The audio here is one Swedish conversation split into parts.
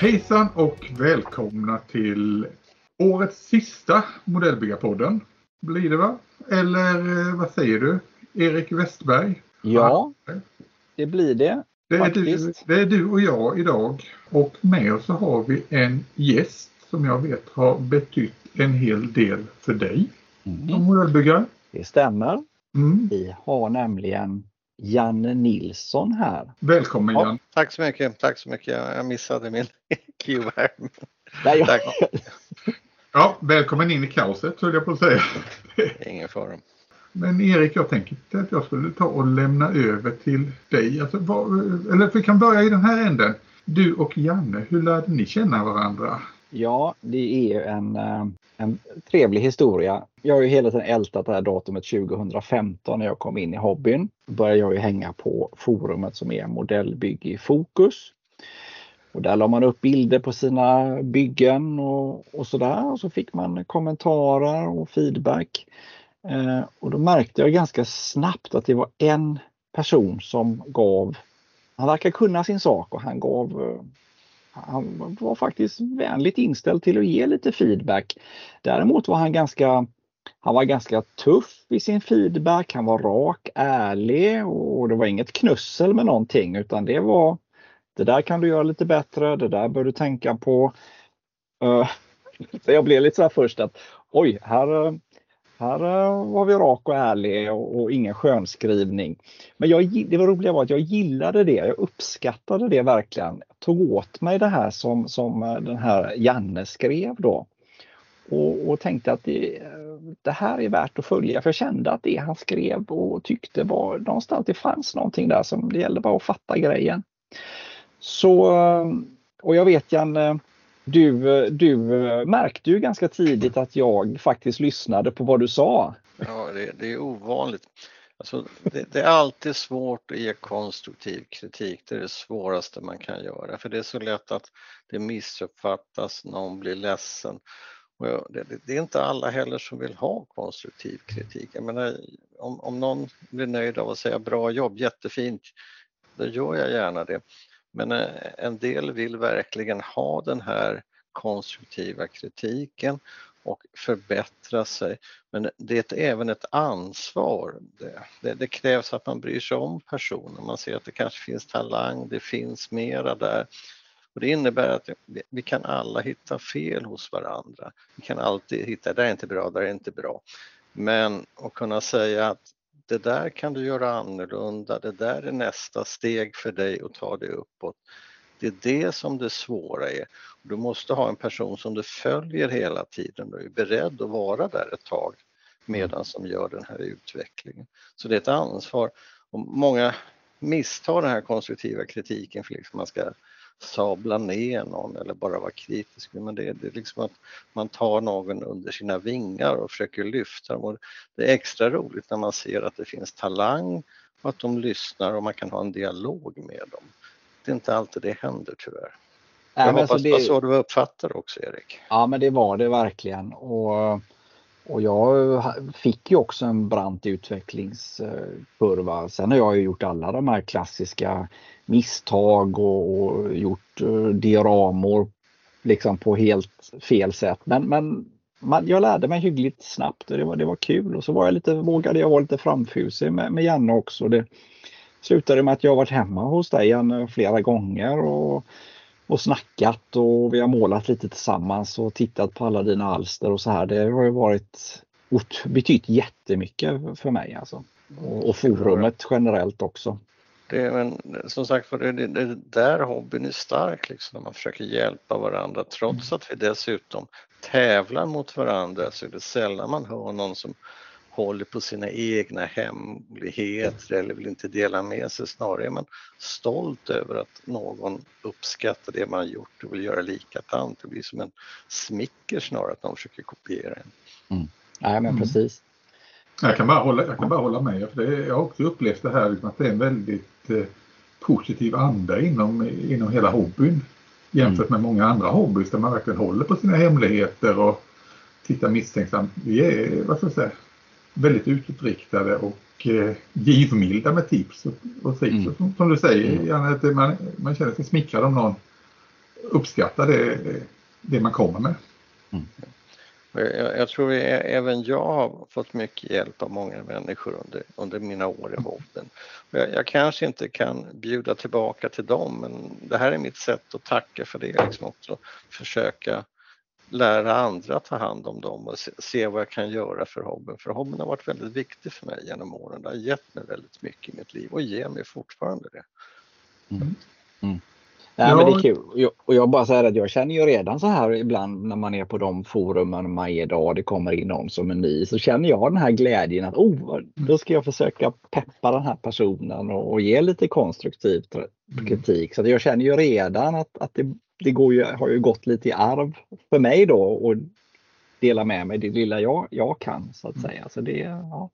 Hejsan och välkomna till årets sista Modellbyggarpodden. Blir det va? Eller eh, vad säger du? Erik Westberg? Ja, det blir det. Det är, du, det är du och jag idag. Och med oss så har vi en gäst som jag vet har betytt en hel del för dig mm. som modellbyggare. Det stämmer. Mm. Vi har nämligen Janne Nilsson här. Välkommen ja, Jan! Tack så mycket, tack så mycket. Jag missade min cue här. Nej, jag... Ja, välkommen in i kaoset höll jag på att säga. Ingen fara. Men Erik, jag tänkte att jag skulle ta och lämna över till dig. Alltså, vad, eller vi kan börja i den här änden. Du och Janne, hur lärde ni känna varandra? Ja, det är en, eh, en trevlig historia. Jag har ju hela tiden ältat det här datumet 2015 när jag kom in i hobbyn. Då började jag ju hänga på forumet som är Modellbygge i fokus. Och där la man upp bilder på sina byggen och, och sådär. Och så fick man kommentarer och feedback. Eh, och då märkte jag ganska snabbt att det var en person som gav, han verkar kunna sin sak och han gav eh, han var faktiskt vänligt inställd till att ge lite feedback. Däremot var han ganska han var ganska tuff i sin feedback. Han var rak, ärlig och det var inget knussel med någonting utan det var det där kan du göra lite bättre, det där bör du tänka på. Uh, så jag blev lite så här först att oj, här, eh, här eh, var vi rak och ärlig och, och ingen skönskrivning. Men jag, det var roliga var att jag gillade det, jag uppskattade det verkligen. Jag tog åt mig det här som, som eh, den här Janne skrev då. Och, och tänkte att det, eh, det, här är värt att följa för jag kände att det han skrev och tyckte var någonstans, det fanns någonting där som det gällde bara att fatta grejen. Så, och jag vet Janne, du, du eh, märkte ju ganska tidigt att jag faktiskt lyssnade på vad du sa. Ja, det, det är ovanligt. Alltså, det, det, är alltid svårt att ge konstruktiv kritik. Det är det svåraste man kan göra för det är så lätt att det missuppfattas, någon blir ledsen. Och det, det, är inte alla heller som vill ha konstruktiv kritik. Jag menar, om, om någon blir nöjd av att säga bra jobb, jättefint, då gör jag gärna det. Men eh, en del vill verkligen ha den här konstruktiva kritiken och förbättra sig. Men det är även ett ansvar. Det, det, det, krävs att man bryr sig om personen. Man ser att det kanske finns talang, det finns mera där. Och det innebär att vi, vi kan alla hitta fel hos varandra. Vi kan alltid hitta, det är inte bra, det är inte bra. Men att kunna säga att det där kan du göra annorlunda, det där är nästa steg för dig att ta dig uppåt. Det är det som det svåra är. Du måste ha en person som du följer hela tiden och är beredd att vara där ett tag medan som gör den här utvecklingen. Så det är ett ansvar. Och många misstar den här konstruktiva kritiken för liksom man ska sabla ner någon eller bara vara kritisk. Men det, det är liksom att man tar någon under sina vingar och försöker lyfta dem. Och det är extra roligt när man ser att det finns talang och att de lyssnar och man kan ha en dialog med dem. Det är inte alltid det händer tyvärr. Jag Nej, hoppas det var så du uppfattar också Erik. Ja men det var det verkligen. Och och jag fick ju också en brant utvecklingskurva. Sen har jag ju gjort alla de här klassiska misstag och, och gjort eh, uh, dioramor liksom på helt fel sätt. Men, men man, jag lärde mig hyggligt snabbt och det var, det var kul och så var jag lite, vågade jag vara lite framfusig med, med Janne också. Det slutade med att jag varit hemma hos dig Janne flera gånger och och snackat och vi har målat lite tillsammans och tittat på alla dina alster och så här. Det har ju varit betytt jättemycket för mig alltså. Och, och forumet generellt också. Det, men, som sagt det, det, det där hobbyn är stark, liksom, när man försöker hjälpa varandra trots att vi dessutom tävlar mot varandra så är det sällan man hör någon som håller på sina egna hemligheter eller vill inte dela med sig. Snarare är man stolt över att någon uppskattar det man gjort och vill göra likadant. Det blir som en smicker snarare att någon försöker kopiera en. Mm. Nej, men mm. precis. Jag kan bara hålla, jag kan bara hålla med. För det, jag har också upplevt det här liksom att det är en väldigt eh, positiv anda inom, inom hela hobbyn jämfört mm. med många andra hobbys där man verkligen håller på sina hemligheter och titta misstänksamt. Vi är, vad ska jag säga, väldigt utåtriktade och eh, givmilda med tips och, och tricks. Mm. Som, som, du säger, mm. Janne, att man, man känner sig smickrad om någon uppskattar det, det man kommer med. Mm. Jag, jag, tror jag, även jag har fått mycket hjälp av många människor under, under mina år i Hobben. Jag, jag, kanske inte kan bjuda tillbaka till dem men det här är mitt sätt att tacka för det. Liksom också försöka lära andra att ta hand om dem och se, se, vad jag kan göra för hobben. För hobben har varit väldigt viktig för mig genom åren. Det har gett mig väldigt mycket i mitt liv och ger mig fortfarande det. Mm. Mm. Nej, men det är kul. Och jag bara säger att jag känner ju redan så här ibland när man är på de forumen man är idag, det kommer in någon som är ny, så känner jag den här glädjen att oh, då ska jag försöka peppa den här personen och, och ge lite konstruktiv mm. kritik. Så jag känner ju redan att, att det, det går ju, har ju gått lite i arv för mig då och dela med mig det lilla jag, jag kan så att mm. säga. Så det, ja.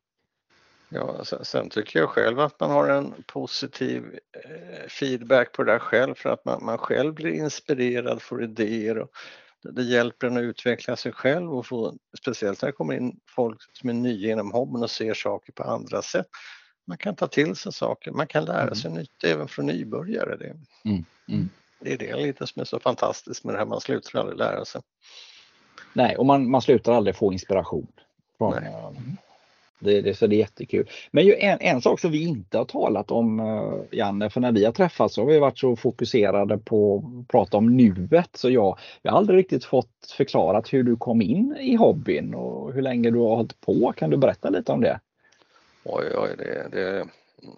Ja, sen, tycker jag själv att man har en positiv eh, feedback på det där själv för att man, man själv blir inspirerad, får idéer och det hjälper en att utveckla sig själv och få, speciellt när det kommer in folk som är nya inom hobbyn och ser saker på andra sätt. Man kan ta till sig saker, man kan lära mm. sig nytt även från nybörjare. Det, mm. Mm. Det är det lite som är så fantastiskt med det här, man slutar aldrig lära sig. Nej, och man, man slutar aldrig få inspiration. Från, Nej. Eh, det, det, så det är jättekul. Men ju en, en sak som vi inte har talat om uh, Janne, för när vi har träffats så har vi varit så fokuserade på att prata om nuet så jag, jag har aldrig riktigt fått förklarat hur du kom in i hobbyn och hur länge du har hållit på. Kan du berätta lite om det? Oj, oj, det, det,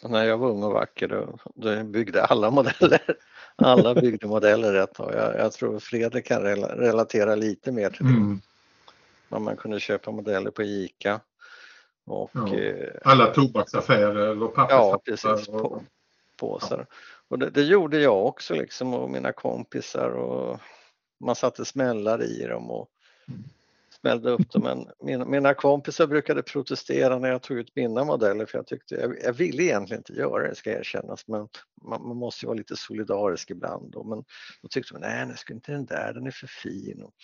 när jag var ung och vacker då, då byggde alla modeller. Alla byggde modeller rätt och jag, jag tror Fredrik kan relatera lite mer till det. Mm. När man kunde köpa modeller på ICA och, ja. Eh, Alla tobaksaffärer och pappersaffärer. Ja, precis. På, påsar. Ja. Och det, det, gjorde jag också liksom och mina kompisar och man satte smällar i dem och mm. Smällde upp dem. Men mina, mina kompisar brukade protestera när jag tog ut mina modeller för jag tyckte, jag, jag ville egentligen inte göra det ska erkännas men man, man måste ju vara lite solidarisk ibland. Då, men då tyckte man, nej, nej, ska inte den där, den är för fin. Och,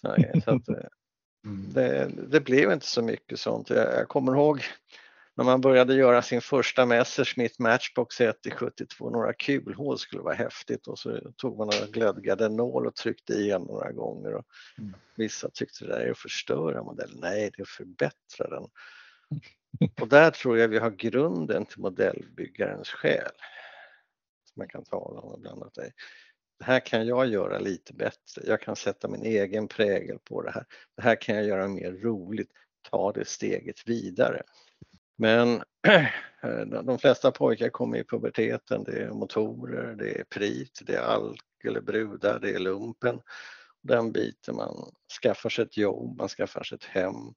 så, så att, eh, Mm. Det, det, blev inte så mycket sånt. Jag, jag, kommer ihåg när man började göra sin första Messerschmitt Matchbox 1 i 72, några kulhål skulle vara häftigt och så tog man en glödgardenål och tryckte igen några gånger. Och mm. Vissa tyckte det där är att förstöra modellen. Nej, det är att förbättra den. Och där tror jag vi har grunden till modellbyggarens själ. Som man kan tala om ibland. Att det här kan jag göra lite bättre. Jag kan sätta min egen prägel på det här. Det här kan jag göra mer roligt. Ta det steget vidare. Men eh, de flesta pojkar kommer i puberteten. Det är motorer, det är prit, det är alk eller brudar, det är lumpen. Den biten man skaffar sig ett jobb, man skaffar sig ett hem.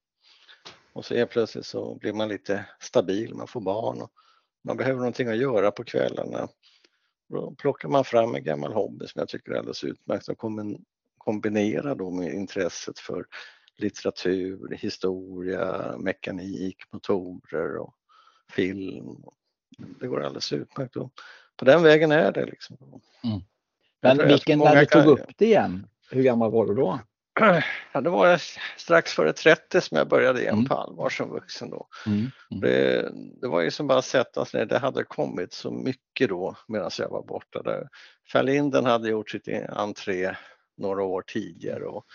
Och så är plötsligt så blir man lite stabil, man får barn och man behöver någonting att göra på kvällarna. Då plockar man fram en gammal hobby som jag tycker är alldeles utmärkt och kombinera då med intresset för litteratur, historia, mekanik, motorer och film. Det går alldeles utmärkt. Och på den vägen är det. Liksom. Mm. Men vilken, när du tog upp det igen, hur gammal var du då? Ja, det var strax före 30 som jag började igen mm. på allvar som vuxen då. Mm. Mm. Det, det, var ju som bara att sätta sig ner, det hade kommit så mycket då medan jag var borta. Där. Ferlinden hade gjort sitt entré några år tidigare och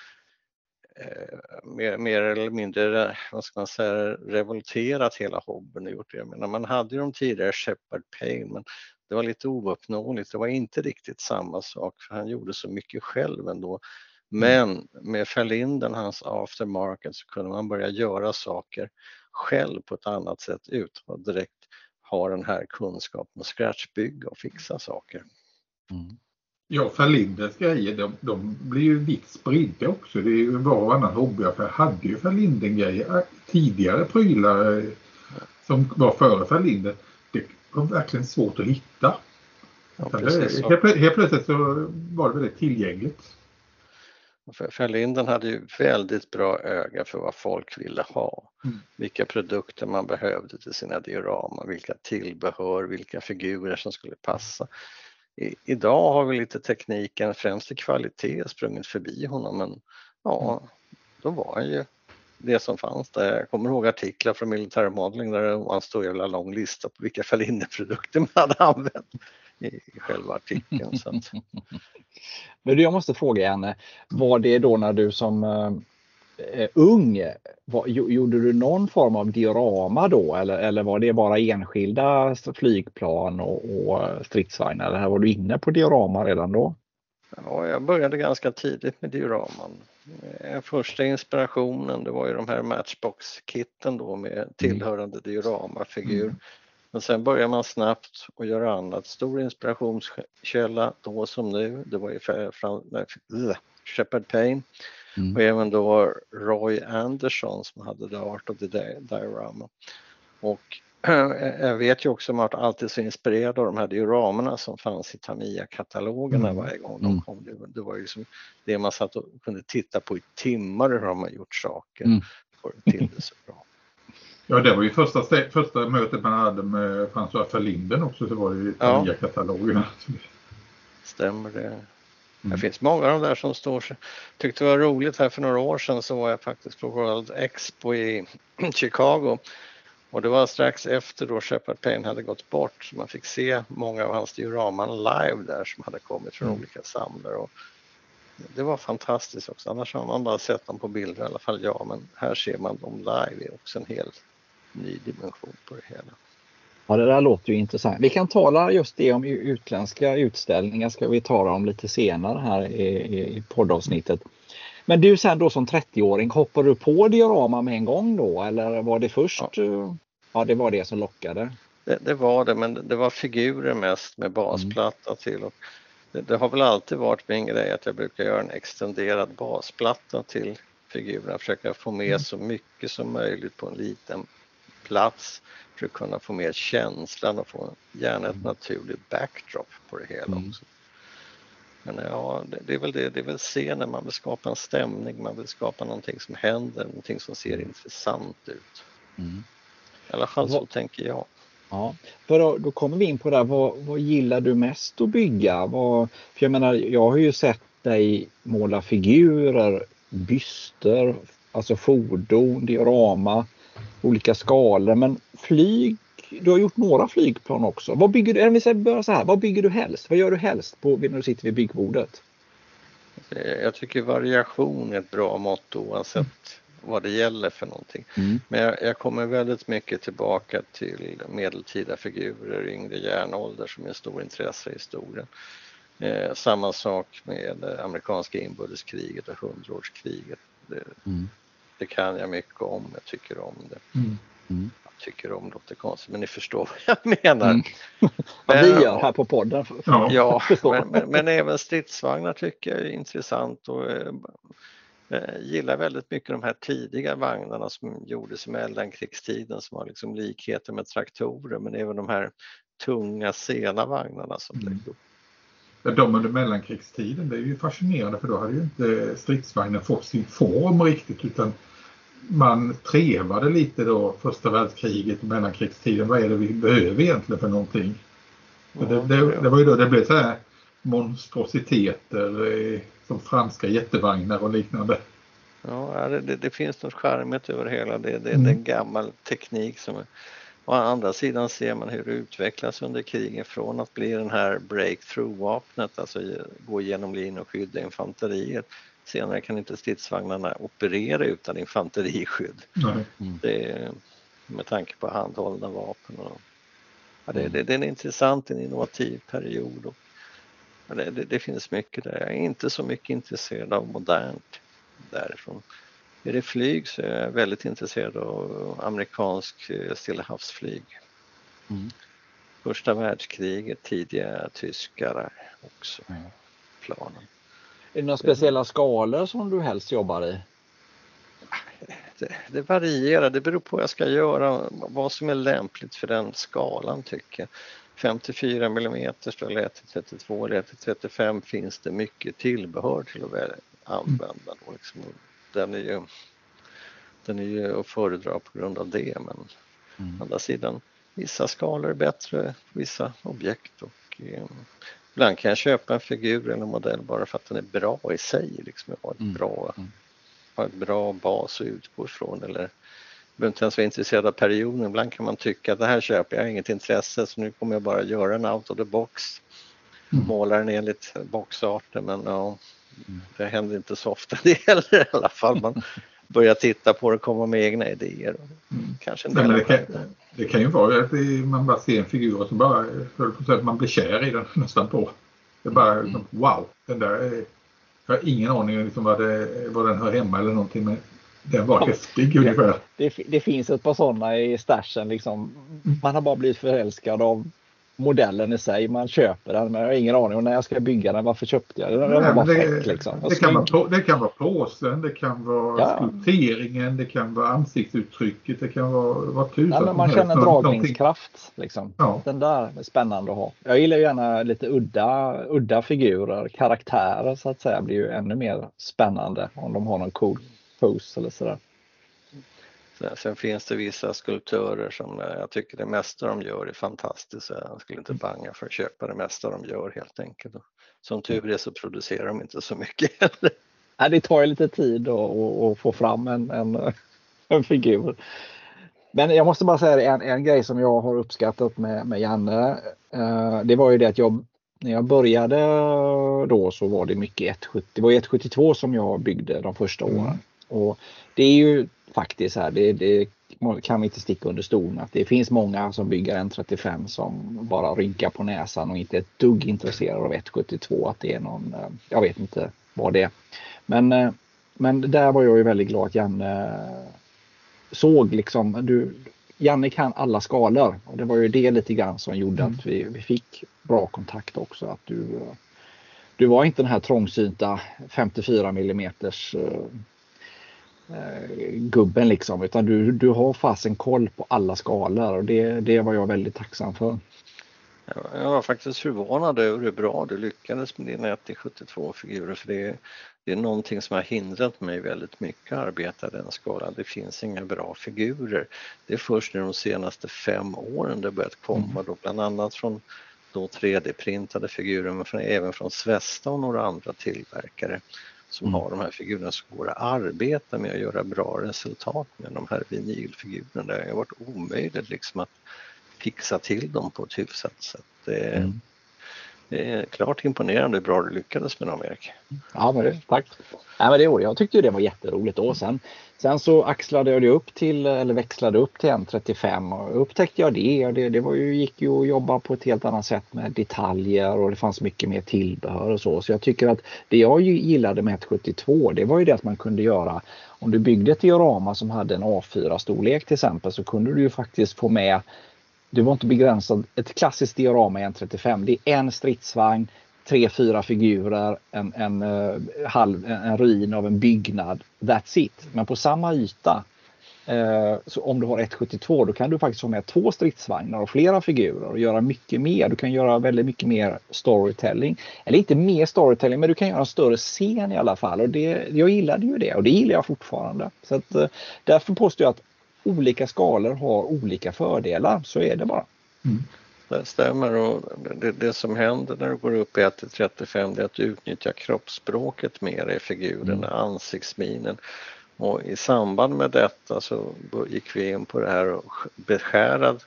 mer, mer, eller mindre, vad ska man säga, revolterat hela hobbyn och gjort det. Jag menar, man hade ju de tidigare Shepard Payne men det var lite ouppnåeligt, det var inte riktigt samma sak för han gjorde så mycket själv ändå Mm. Men med Ferlinden, hans aftermarket, så kunde man börja göra saker själv på ett annat sätt utan att direkt ha den här kunskapen att scratchbygga och fixa saker. Mm. Ja, Ferlindens grejer de, de blir ju vitt spridda också. Det är ju var och varannan hobbyaffär hade ju Ferlinden grejer äh, tidigare prylar äh, som var före Ferlinden. Det var verkligen svårt att hitta. Ja, precis, helt, helt plötsligt så var det väldigt tillgängligt. Ferlinden hade ju väldigt bra öga för vad folk ville ha. Mm. Vilka produkter man behövde till sina dioramar, vilka tillbehör, vilka figurer som skulle passa. I, idag har vi lite tekniken, främst i kvalitet, sprungit förbi honom men ja, då var han ju det som fanns där. Jag kommer ihåg artiklar från militärmodelling där det var en stor jävla lång lista på vilka Fellini-produkter man hade använt i själva artikeln. Att... Men du, jag måste fråga Anne, var det då när du som eh, ung, var, gjorde du någon form av diorama då eller, eller var det bara enskilda flygplan och, och stridsvagnar? Eller var du inne på diorama redan då? Ja, jag började ganska tidigt med dioraman. Eh, första inspirationen det var ju de här Matchbox-kitten då med mm. tillhörande mm. dioramafiguр. Mm. Men sen börjar man snabbt att göra annat. Stor inspirationskälla då som nu, det var ju Shepard Payne mm. och även då Roy Anderson som hade The Art of the Diorama. Och jag vet ju också att man alltid så inspirerad av de här dioramerna som fanns i Tamiya-katalogerna mm. varje gång de mm. kom. Det, det var ju som det man satt och kunde titta på i timmar hur de har gjort saker mm. för till det så bra. Ja, det var ju första, första mötet man hade med François Verlinden också, så var det ju Tamiya-katalogerna. Stämmer det. Mm. Det finns många av de där som står sig. Tyckte det var roligt här för några år sedan så var jag faktiskt på World Expo i Chicago och det var strax efter då Shepard Payne hade gått bort så man fick se många av hans dioraman live där som hade kommit från mm. olika samlare. Och det var fantastiskt också, annars har man bara sett dem på bilder, i alla fall jag, men här ser man dem live, det är också en helt ny dimension på det hela. Ja, det där låter ju intressant. Vi kan tala just det om utländska utställningar ska vi tala om lite senare här i, i poddavsnittet. Men du sen då som 30-åring, hoppade du på diorama med en gång då eller var det först? Ja, ja det var det som lockade. Det, det, var det, men det var figurer mest med basplatta mm. till. Och det, det, har väl alltid varit min grej att jag brukar göra en extenderad basplatta till figurerna, försöka få med mm. så mycket som möjligt på en liten plats för att kunna få med känslan och få gärna ett mm. naturligt backdrop på det hela mm. också. Men ja, det, det, är väl det, det är väl scenen, man vill skapa en stämning, man vill skapa någonting som händer, någonting som ser intressant ut. Mm. I alla fall så vad, tänker jag. Ja, för då, då, kommer vi in på det här, vad, vad gillar du mest att bygga? Vad, för jag menar, jag har ju sett dig måla figurer, byster, alltså fordon, diorama, olika skalor, men flyg du har gjort några flygplan också. Vad bygger du, vi så här, vad bygger du helst? Vad gör du helst på, när du sitter vid byggbordet? Jag tycker variation är ett bra mått oavsett vad det gäller för någonting. Mm. Men jag, jag, kommer väldigt mycket tillbaka till medeltida figurer, yngre järnålder som är stor intresse i historien. Eh, samma sak med amerikanska inbördeskriget och hundraårskriget. Mm. Det, kan jag mycket om, jag tycker om det. Mm. mm tycker om låter konstigt men ni förstår vad jag menar. Mm. vad vi gör här på podden. Ja, ja men, men, men, även stridsvagnar tycker jag är intressant och eh, eh, gillar väldigt mycket de här tidiga vagnarna som gjordes i mellankrigstiden som har liksom likheter med traktorer men även de här tunga sena vagnarna som mm. De under mellankrigstiden, det är ju fascinerande för då hade ju inte stridsvagnen fått sin form riktigt utan man trevade lite då första världskriget och mellankrigstiden. Vad är det vi behöver egentligen för någonting? Ja, det, det, det, var ju då det blev så här monstrositeter eh, som franska jättevagnar och liknande. Ja, det, det finns något charmigt över hela det. Det är mm. en gammal teknik som Å andra sidan ser man hur det utvecklas under krigen från att bli den här breakthrough-vapnet, alltså gå igenom linjen och skydda infanteriet, Senare kan inte stridsvagnarna operera utan infanteriskydd. Mm. Det, med tanke på handhållna vapen. Och, ja, det, det, det, är en intressant, en innovativ period. Och, ja, det, det, finns mycket där. Jag är inte så mycket intresserad av modernt därifrån. Är det flyg så är jag väldigt intresserad av amerikansk eh, stillahavsflyg. Mm. Första världskriget, tidiga tyskar också, mm. planen. Är det några speciella skalor som du helst jobbar i? Det, det, varierar, det beror på vad jag ska göra, vad som är lämpligt för den skalan tycker jag. 54 mm eller 1 32 eller 1 35 finns det mycket tillbehör till att använda. Då, liksom. Den är ju den är ju att föredra på grund av det men mm. å andra sidan vissa skalor är bättre, vissa objekt och eh, Ibland kan jag köpa en figur eller en modell bara för att den är bra i sig. Liksom, har ett mm. bra, mm. ha ett bra bas att utgå ifrån eller behöver inte ens vara intresserad av perioden. Ibland kan man tycka att det här köper jag, jag har inget intresse så nu kommer jag bara göra en out of the box. Mm. Måla den enligt boxarten men ja, det händer inte så ofta det heller i alla fall. Man börjar titta på det och komma med egna idéer. Mm. Kanske inte Nej, det, kan, det kan ju vara att man bara ser en figur och så bara att man blir kär i den nästan på. Det är bara mm. wow, den där är, jag har ingen aning liksom var, det, var den hör hemma eller någonting men den var ja, häftig ungefär. Det, det, finns ett par sådana i stashen liksom. Mm. Man har bara blivit förälskad av modellen i sig. Man köper den men jag har ingen aning om när jag ska bygga den. Varför köpte jag den? Den var bara det, fräck liksom. Det kan, vara, det kan vara påsen, det kan vara ja. skulpteringen, det kan vara ansiktsuttrycket, det kan vara vad tusan ja, Man känner dragningskraft. Liksom. Ja. Den där är spännande att ha. Jag gillar gärna lite udda, udda figurer, karaktärer så att säga blir ju ännu mer spännande om de har någon cool pose eller sådär. Sen finns det vissa skulptörer som eh, jag tycker det mesta de gör är fantastiskt. Jag skulle inte banga för att köpa det mesta de gör helt enkelt. Som tur är så producerar de inte så mycket heller. Det tar ju lite tid att få fram en, en, en, figur. Men jag måste bara säga en, en grej som jag har uppskattat med, med Janne. Eh, det var ju det att jag när jag började då så var det mycket 170. Det var 172 som jag byggde de första åren. Mm. Och det är ju faktiskt här, det, det kan vi inte sticka under stolen att det finns många som bygger en 35 som bara rynkar på näsan och inte är ett dugg intresserade av 172. Att det är någon, eh, jag vet inte vad det är. Men, eh, men där var jag ju väldigt glad att Janne såg liksom, du, Janne kan alla skalor och det var ju det lite grann som gjorde mm. att vi, vi fick bra kontakt också. Att du, du var inte den här trångsynta 54 mm Eh, gubben liksom utan du, du har fasen koll på alla skalor och det, det var jag väldigt tacksam för. Jag var faktiskt förvånad över hur bra du lyckades med dina 1-72 figurer för det är, det är någonting som har hindrat mig väldigt mycket att arbeta den skalan. Det finns inga bra figurer. Det är först nu de senaste fem åren det börjat komma mm. då bland annat från då 3D-printade figurer men även från Svesta och några andra tillverkare som mm. har de här figurerna som går att arbeta med och göra bra resultat med de här vinylfigurerna. Det har varit omöjligt liksom att fixa till dem på ett hyfsat sätt. Det, mm det är klart imponerande hur bra du lyckades med dem Erik. Ja, men det, tack. Ja, men det, jag tyckte det var jätteroligt då. Sen, sen så axlade jag det upp till, eller växlade upp till en 35 och upptäckte jag det. Det, det var ju, gick ju att jobba på ett helt annat sätt med detaljer och det fanns mycket mer tillbehör och så. Så jag tycker att det jag gillade med 172 det var ju det att man kunde göra om du byggde ett diorama som hade en A4 storlek till exempel så kunde du ju faktiskt få med du var inte begränsad. Ett klassiskt diorama i en 35 det är en stridsvagn, tre, fyra figurer, en, en, uh, halv, en, en ruin av en byggnad. That's it. Men på samma yta uh, så om du har 1,72 då kan du faktiskt ha med två stridsvagnar och flera figurer och göra mycket mer. Du kan göra väldigt mycket mer storytelling. Eller inte mer storytelling men du kan göra en större scen i alla fall. Och det, jag gillade ju det och det gillar jag fortfarande. Så att, uh, därför påstår jag att olika skalor har olika fördelar. Så är det bara. Mm. Det stämmer och det, det, som händer när du går upp i 1 till 35 är att du utnyttjar kroppsspråket mer i figurerna, mm. ansiktsminen. Och i samband med detta så gick vi in på det här och beskärade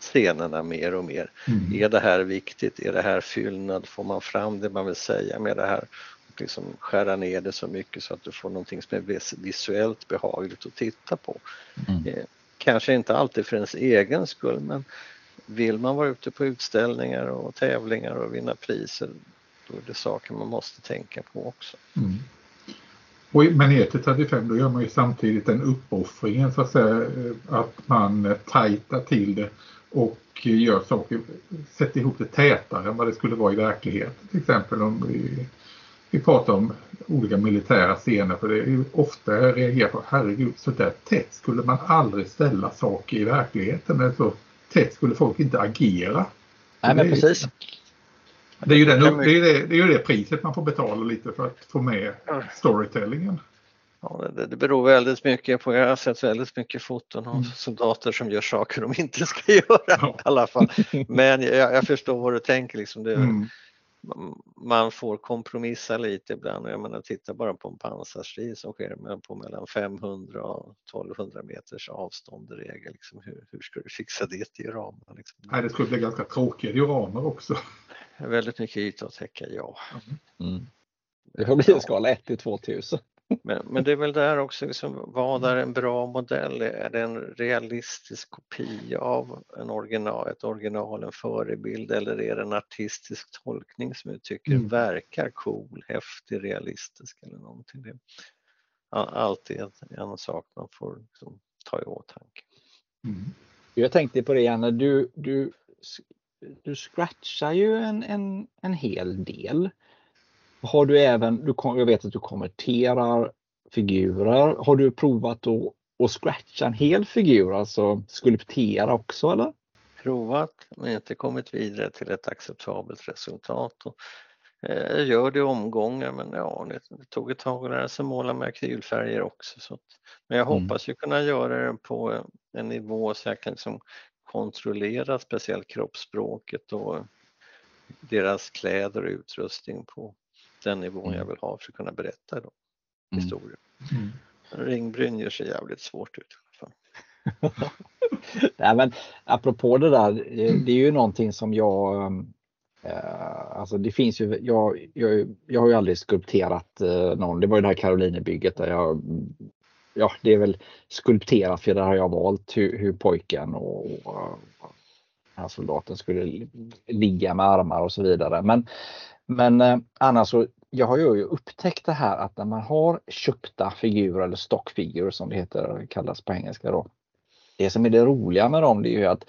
scenerna mer och mer. Mm. Är det här viktigt? Är det här fyllnad? Får man fram det man vill säga med det här? Liksom skära ner det så mycket så att du får någonting som är visuellt behagligt att titta på. Mm. Eh, kanske inte alltid för ens egen skull men vill man vara ute på utställningar och tävlingar och vinna priser då är det saker man måste tänka på också. Mm. Och, ner till 35 då gör man ju samtidigt den uppoffringen så att säga att man tajtar till det och gör saker, sätter ihop det tätare än vad det skulle vara i verkligheten. Till exempel om vi, vi pratar om olika militära scener för det är ju ofta jag reagerar på herregud så där tätt skulle man aldrig ställa saker i verkligheten. Alltså, sätt skulle folk inte agera. Nej, men precis. Det är, ju den, det, är det, det är ju det priset man får betala lite för att få med storytellingen. Ja, det, det beror väldigt mycket på, jag har sett väldigt mycket foton av mm. soldater som gör saker de inte ska göra ja. i alla fall. Men jag, jag, förstår vad du tänker liksom. Det, mm. Man får kompromissa lite ibland. Jag menar, titta bara på en pansarstrid som sker på mellan 500 och 1200 meters avstånd i regel. Liksom, hur, hur ska du fixa det i ramarna? Liksom? Nej, det skulle bli ganska tråkiga dioramer också. Väldigt mycket yta att täcka, ja. Mm. Det får bli en skala 1 till 2000. Men, men det är väl där också, liksom, vad är en bra modell? Är det en realistisk kopia av en original, ett original, en förebild eller är det en artistisk tolkning som jag tycker mm. verkar cool, häftig, realistisk eller någonting? Det är alltid en sak man får liksom, ta i åtanke. Mm. Jag tänkte på det Anna, du, du, du scratchar ju en, en, en hel del. Har du även, du, jag vet att du konverterar figurer. Har du provat att, att scratcha en hel figur, alltså skulptera också eller? Provat men inte kommit vidare till ett acceptabelt resultat. Och, eh, jag gör det i omgångar men ja, det, tog ett tag att lära sig måla med akrylfärger också. Så att, men jag mm. hoppas ju kunna göra det på en nivå så jag kan liksom kontrollera speciellt kroppsspråket och deras kläder och utrustning på den nivån jag mm. vill ha för att kunna berätta då, mm. historier. Mm. Ringbrynjor ser jävligt svårt ut. Nej, men apropå det där, det är ju någonting som jag eh, Alltså det finns ju, jag, jag, jag har ju aldrig skulpterat eh, någon. Det var ju det här Karolinebygget där jag Ja, det är väl skulpterat för där har jag valt hur, hur pojken och, och här soldaten skulle ligga med armar och så vidare. Men, men eh, annars så jag har ju upptäckt det här att när man har köpta figurer eller stockfigurer som det heter, kallas på engelska då. Det som är det roliga med dem det är ju att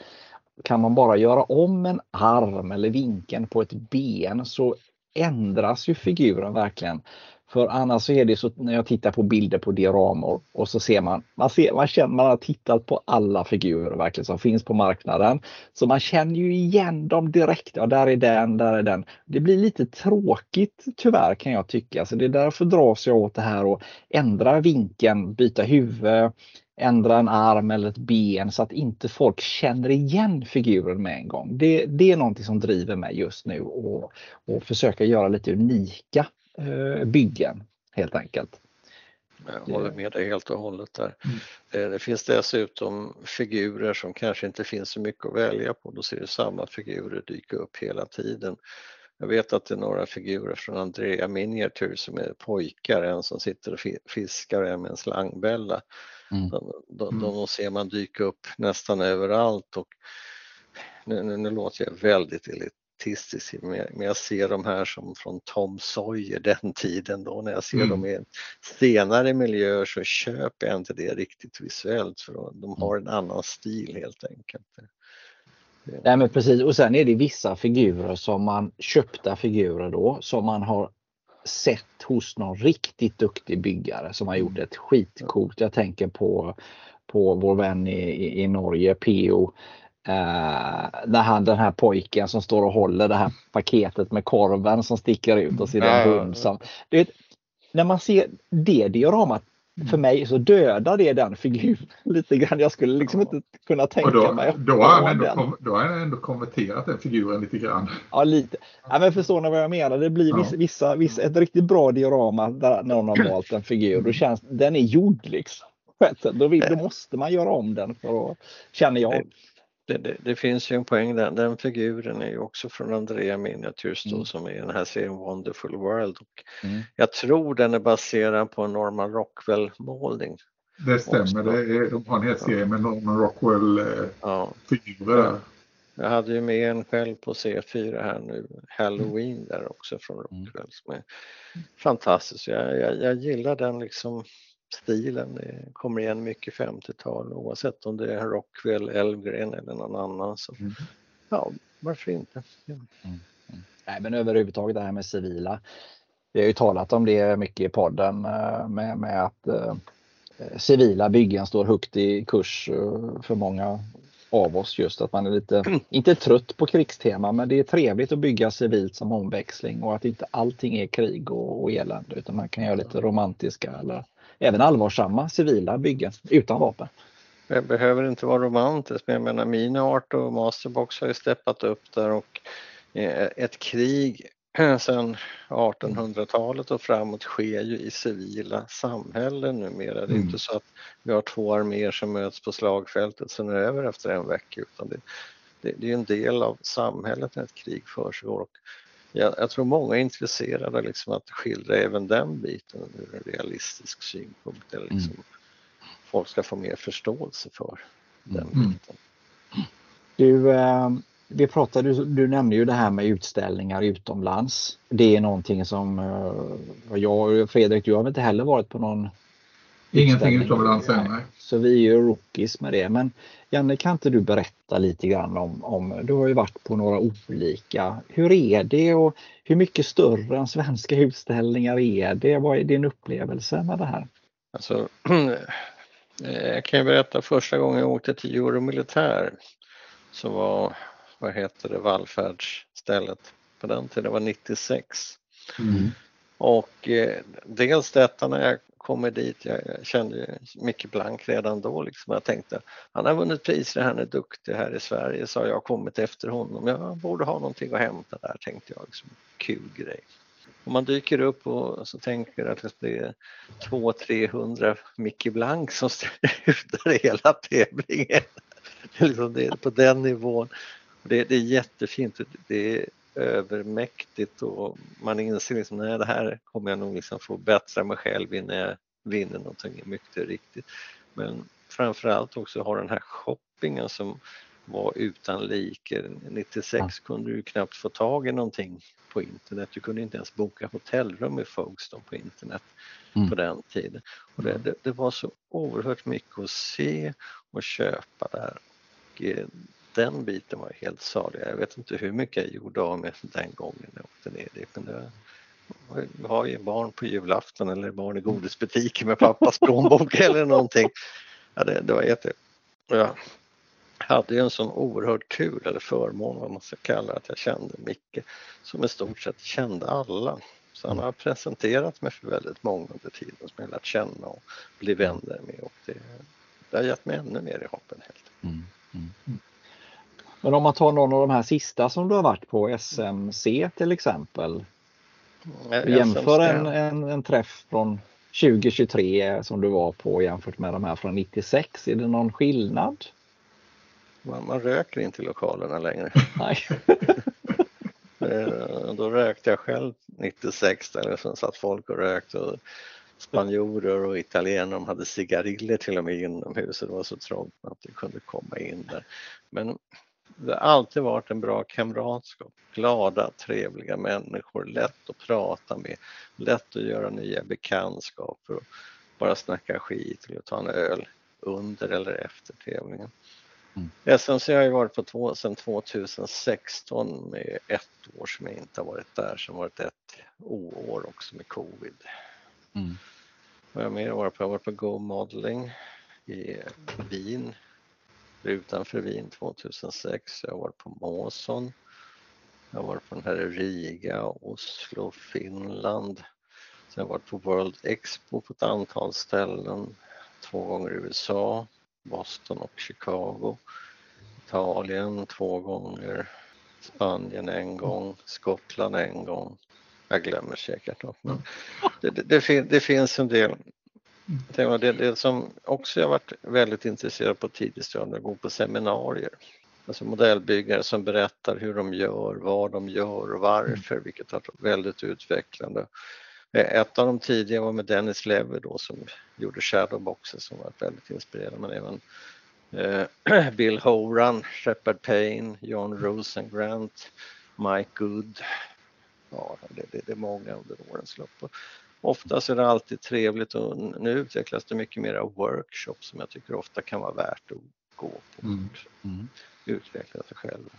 kan man bara göra om en arm eller vinkeln på ett ben så ändras ju figuren verkligen. För annars så är det så när jag tittar på bilder på dioramor och så ser man, man, ser, man känner man har tittat på alla figurer verkligen som finns på marknaden. Så man känner ju igen dem direkt. Ja, där är den, där är den. Det blir lite tråkigt tyvärr kan jag tycka. Så det är därför dras jag åt det här och ändra vinkeln, byta huvud, ändra en arm eller ett ben så att inte folk känner igen figuren med en gång. Det, det är någonting som driver mig just nu och, och försöka göra lite unika byggen helt enkelt. Jag håller med dig helt och hållet där. Mm. Eh, det finns dessutom figurer som kanske inte finns så mycket att välja på. Då ser du samma figurer dyka upp hela tiden. Jag vet att det är några figurer från Andrea Miniature som är pojkar, en som sitter och fiskar och en med en slangbälla. Mm. De, de, de, de ser man dyka upp nästan överallt och nu, nu, nu låter jag väldigt elitistisk men jag ser de här som från Tom Sawyer den tiden då när jag ser mm. dem i senare miljöer så köper jag inte det riktigt visuellt för de mm. har en annan stil helt enkelt. Nej men precis och sen är det vissa figurer som man köpta figurer då som man har sett hos någon riktigt duktig byggare som har gjort ett skitcoolt. Jag tänker på, på vår vän i, i Norge, P.O. Uh, när han, den här pojken som står och håller det här paketet med korven som sticker ut och ser en hund som... Det, när man ser det dioramat för mig så dödar det den figuren lite grann. Jag skulle liksom inte kunna tänka då, mig. Då har, han ändå, kom, då har han ändå konverterat den figuren lite grann. Ja, lite. Ja, men förstår ni vad jag menar? Det blir vissa, vissa, vissa, ett riktigt bra diorama där någon har valt en figur. Då känns den är gjord liksom. Då, vill, då måste man göra om den för att, känner jag det, det, det, finns ju en poäng där. Den figuren är ju också från Andrea Miniatures mm. som är i den här serien Wonderful World. Och mm. Jag tror den är baserad på en Norman Rockwell målning. Det stämmer, det är, de har en hel serie med Norman Rockwell-figurer ja. Jag hade ju med en själv på C4 här nu, Halloween där också från mm. Rockwell som är fantastisk. Jag, jag, jag gillar den liksom stilen. Det kommer igen mycket 50-tal oavsett om det är Rockwell, Elfgren eller någon annan. Så, mm. Ja, varför inte? Ja. Mm. Mm. Nej, men överhuvudtaget det här med civila. Vi har ju talat om det mycket i podden eh, med, med att eh, civila byggen står högt i kurs eh, för många av oss just att man är lite, inte trött på krigstema men det är trevligt att bygga civilt som omväxling och att inte allting är krig och, och elände utan man kan göra lite romantiska eller även allvarsamma civila byggen utan vapen. Det behöver inte vara romantiskt men jag menar Miniart och Masterbox har ju steppat upp där och eh, ett krig sedan 1800-talet och framåt sker ju i civila samhällen numera. Det är Mm. inte så att vi har två arméer som möts på slagfältet sen är det över efter en vecka utan det, det, det är en del av samhället när ett krig försiggår. Och jag, jag tror många är intresserade liksom att skildra även den biten ur en realistisk synpunkt. Eller liksom Folk ska få mer förståelse för den Mm. biten. Du, eh, vi pratade, du, du nämnde ju det här med utställningar utomlands. Det är någonting som eh, jag och Fredrik, du har väl inte heller varit på någon Ingenting utomlands än, nej. Så vi är ju rookies med det. Men Janne, kan inte du berätta lite grann om, om, du har ju varit på några olika. Hur är det och hur mycket större än svenska utställningar är det? Vad är din upplevelse med det här? Alltså, jag kan ju berätta första gången jag åkte till Euromilitär så var, vad heter det, vallfärdsstället på den tiden, det var 96. Mm. Och eh, dels detta när jag kommer dit, jag, jag kände ju Micke Blank redan då liksom. Jag tänkte, han har vunnit priser, han är duktig här i Sverige så har jag kommit efter honom. Jag borde ha någonting att hämta där tänkte jag, liksom, kul grej. Om man dyker upp och så tänker att det är 200-300 Micke Blank som ställer ut hela tävlingen. Det är, liksom på den nivån. Det, det är jättefint, det är övermäktigt och man inser liksom, nej det här kommer jag nog liksom få bättra mig själv innan jag vinner någonting mycket riktigt. Men framförallt också ha den här shoppingen som var utan like. 96 kunde du knappt få tag i någonting på internet. Du kunde inte ens boka hotellrum i Folkestone på internet Mm. på den tiden. Och det, det, det var så oerhört mycket att se och köpa där. Och, eh, den biten var helt salig. Jag vet inte hur mycket jag gjorde av med den gången jag åkte ner dit. Men det, jag har ju barn på julafton eller barn i godisbutiken med pappas plånbok eller någonting. Ja, det, det var jätte... Jag hade ju en sån oerhörd tur eller förmån vad man ska kalla det, att jag kände Micke som i stort sett kände alla. Så han har presenterat mig för väldigt många under tiden som jag lärt känna och bli vänner med och det, det har gett mig ännu mer i hoppen helt Men om man tar någon av de här sista som du har varit på, SMC till exempel. Jämför en, en, en träff från 2023 som du var på jämfört med de här från 96. Är det någon skillnad? Man, man röker inte i lokalerna längre. Nej. Då rökte jag själv 96 där så satt folk och rökte och spanjorer och italienare de hade cigariller till och med inomhus och det var så trångt att det kunde komma in där. Men det har alltid varit en bra kamratskap. Glada, trevliga människor, lätt att prata med, lätt att göra nya bekantskaper och bara snacka skit eller ta en öl under eller efter tävlingen. SMC har ju varit på två, sedan 2016 med ett år som jag inte har varit där, som varit ett oår också med covid. Mm. Vad har jag mer varit på? Jag har varit på Go Modeling i Wien, utanför Wien 2006. Jag har varit på Måson. Jag har varit på den här i Riga, Oslo, Finland. Sen har jag varit på World Expo på ett antal ställen. Två gånger i USA, Boston och Chicago. Italien två gånger. Spanien en gång. Skottland en gång. Jag glömmer säkert något. Men det, det, det, fin, det finns en del. Det, det, det som också jag varit väldigt intresserad på tidigt stadium, att gå på seminarier. Alltså modellbyggare som berättar hur de gör, vad de gör och varför, vilket har varit väldigt utvecklande. Eh, ett av de tidiga var med Dennis Lever då som gjorde Shadowboxen som var väldigt inspirerande men även eh, Bill Horan, Shepard Payne, John Rosengrant, Mike Good. Ja, det, det, det är många under årens lopp. Oftast är det alltid trevligt och nu utvecklas det mycket mera workshops som jag tycker ofta kan vara värt att gå på. Mm. Mm. Utveckla sig själv.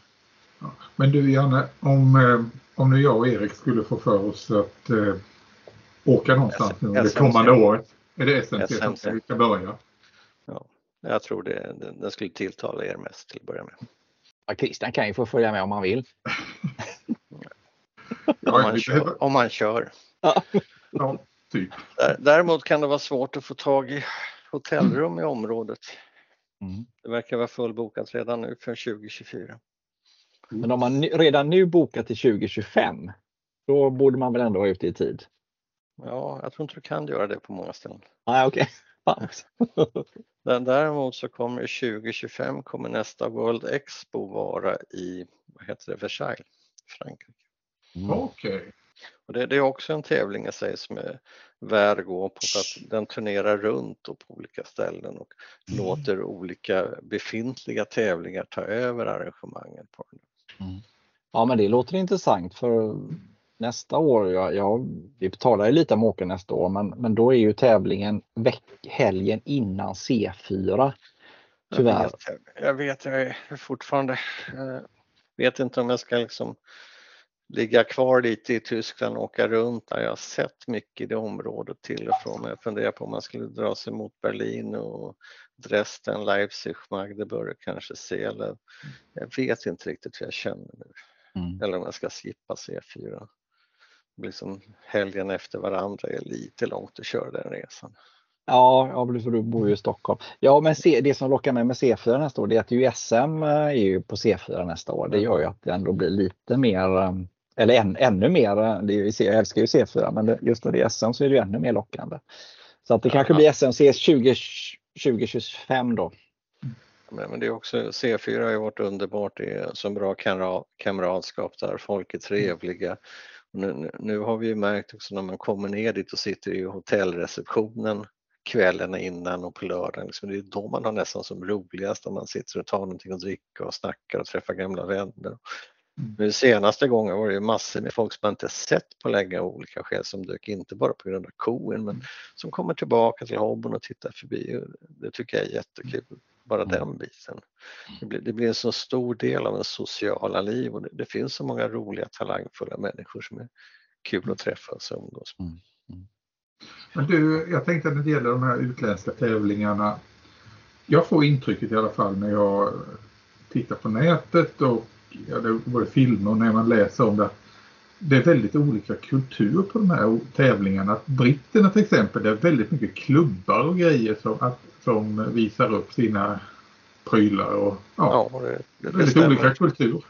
Ja. Men du Janne, om, eh, om nu jag och Erik skulle få för oss att eh, åka någonstans nu under kommande året. Är det SMC som SMC. vi ska börja? Ja, jag tror det, den, skulle tilltala er mest till att börja med. Ja, Christian kan ju få följa med om han vill. Om vi kör. Om man kör. ja, typ. Där- Däremot kan det vara svårt att få tag i hotellrum i området. Mm. Det verkar vara fullbokat redan nu för 2024. Men om man redan nu bokar till 2025, då borde man väl ändå vara ute i tid. Ja, jag tror inte du kan göra det på många ställen. Nej, okej. Okay. Däremot så kommer 2025 kommer nästa World Expo vara i, vad heter det, Versailles, Frankrike. Mm. Okej. Okay. Och det, det, är också en tävling i sig som är värd att gå på för att den turnerar runt och på olika ställen och mm. låter olika befintliga tävlingar ta över arrangemangen. På den. Mm. Ja men det låter intressant för nästa år, ja, ja, vi betalar ju lite om åker nästa år, men, men då är ju tävlingen veck, helgen innan C4. Tyvärr. Jag vet, jag, vet, jag är fortfarande, jag vet inte om jag ska liksom ligga kvar lite i Tyskland och åka runt där. Jag har sett mycket i det området till och från. Jag funderar på om man skulle dra sig mot Berlin och Dresden, Leipzig, Magdeburg, kanske Selen. Jag vet inte riktigt hur jag känner nu. Mm. Eller om jag ska skippa C4 liksom helgen efter varandra är lite långt att köra den resan. Ja, ja för du bor ju i Stockholm. Ja, men C, det som lockar mig med C4 nästa år det är att ju SM eh, är ju på C4 nästa år. Det gör ju att det ändå blir lite mer, eh, eller än, ännu mer, det är, jag älskar ju C4 men just när det är SM så är det ännu mer lockande. Så att det ja, kanske blir SMC 20, 2025 då. Men det är också, C4 har ju varit underbart, det är så bra kamratskap där, folk är trevliga. Nu, nu, har vi märkt också när man kommer ner dit och sitter i hotellreceptionen kvällen innan och på lördagen, liksom, det är då man har nästan som roligast när man sitter och tar någonting att dricka och snackar och träffar gamla vänner. Mm. Senaste gången var det massor med folk som man inte sett på länge av olika skäl som dök, inte bara på grund av koen men som kommer tillbaka till hobbyn och tittar förbi. Det tycker jag är jättekul bara mm. den biten. Det blir, det blir en så stor del av ens sociala liv och det, det, finns så många roliga talangfulla människor som är kul att träffa och umgås med. Mm. Mm. Men du, jag tänkte när det gäller de här utländska tävlingarna. Jag får intrycket i alla fall när jag tittar på nätet och ja, det både filmer och när man läser om det. Det är väldigt olika kultur på de här tävlingarna. Britterna till exempel, det är väldigt mycket klubbar och grejer som, att som visar upp sina prylar och ja, ja det, det, väldigt stämmer. olika kultur.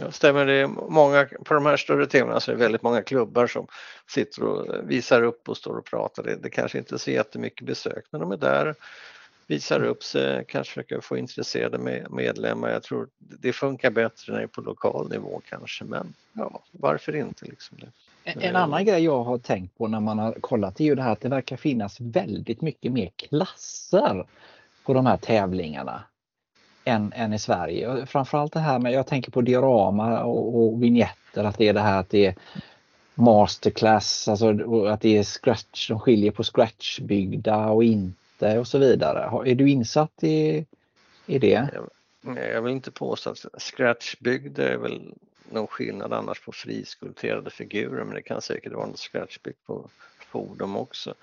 Ja, stämmer. Det är många, på de här större tävlingarna så är det väldigt många klubbar som sitter och visar upp och står och pratar. Det, det kanske inte är så jättemycket besök men de är där, visar upp sig, kanske försöker få intresserade med, medlemmar. Jag tror det funkar bättre när det är på lokal nivå kanske men ja, varför inte liksom. Det. En, en annan grej jag har tänkt på när man har kollat är ju det här att det verkar finnas väldigt mycket mer klasser på de här tävlingarna än, än i Sverige. Framförallt det här med, jag tänker på diorama och, och vignetter, att det är det här att det är masterclass, alltså att det är scratch, de skiljer på scratchbyggda och inte och så vidare. Är du insatt i, i det? Jag vill inte påstå att scratchbyggda är väl någon skillnad annars på friskulpterade figurer men det kan säkert vara något scratchbyggt på fordon också.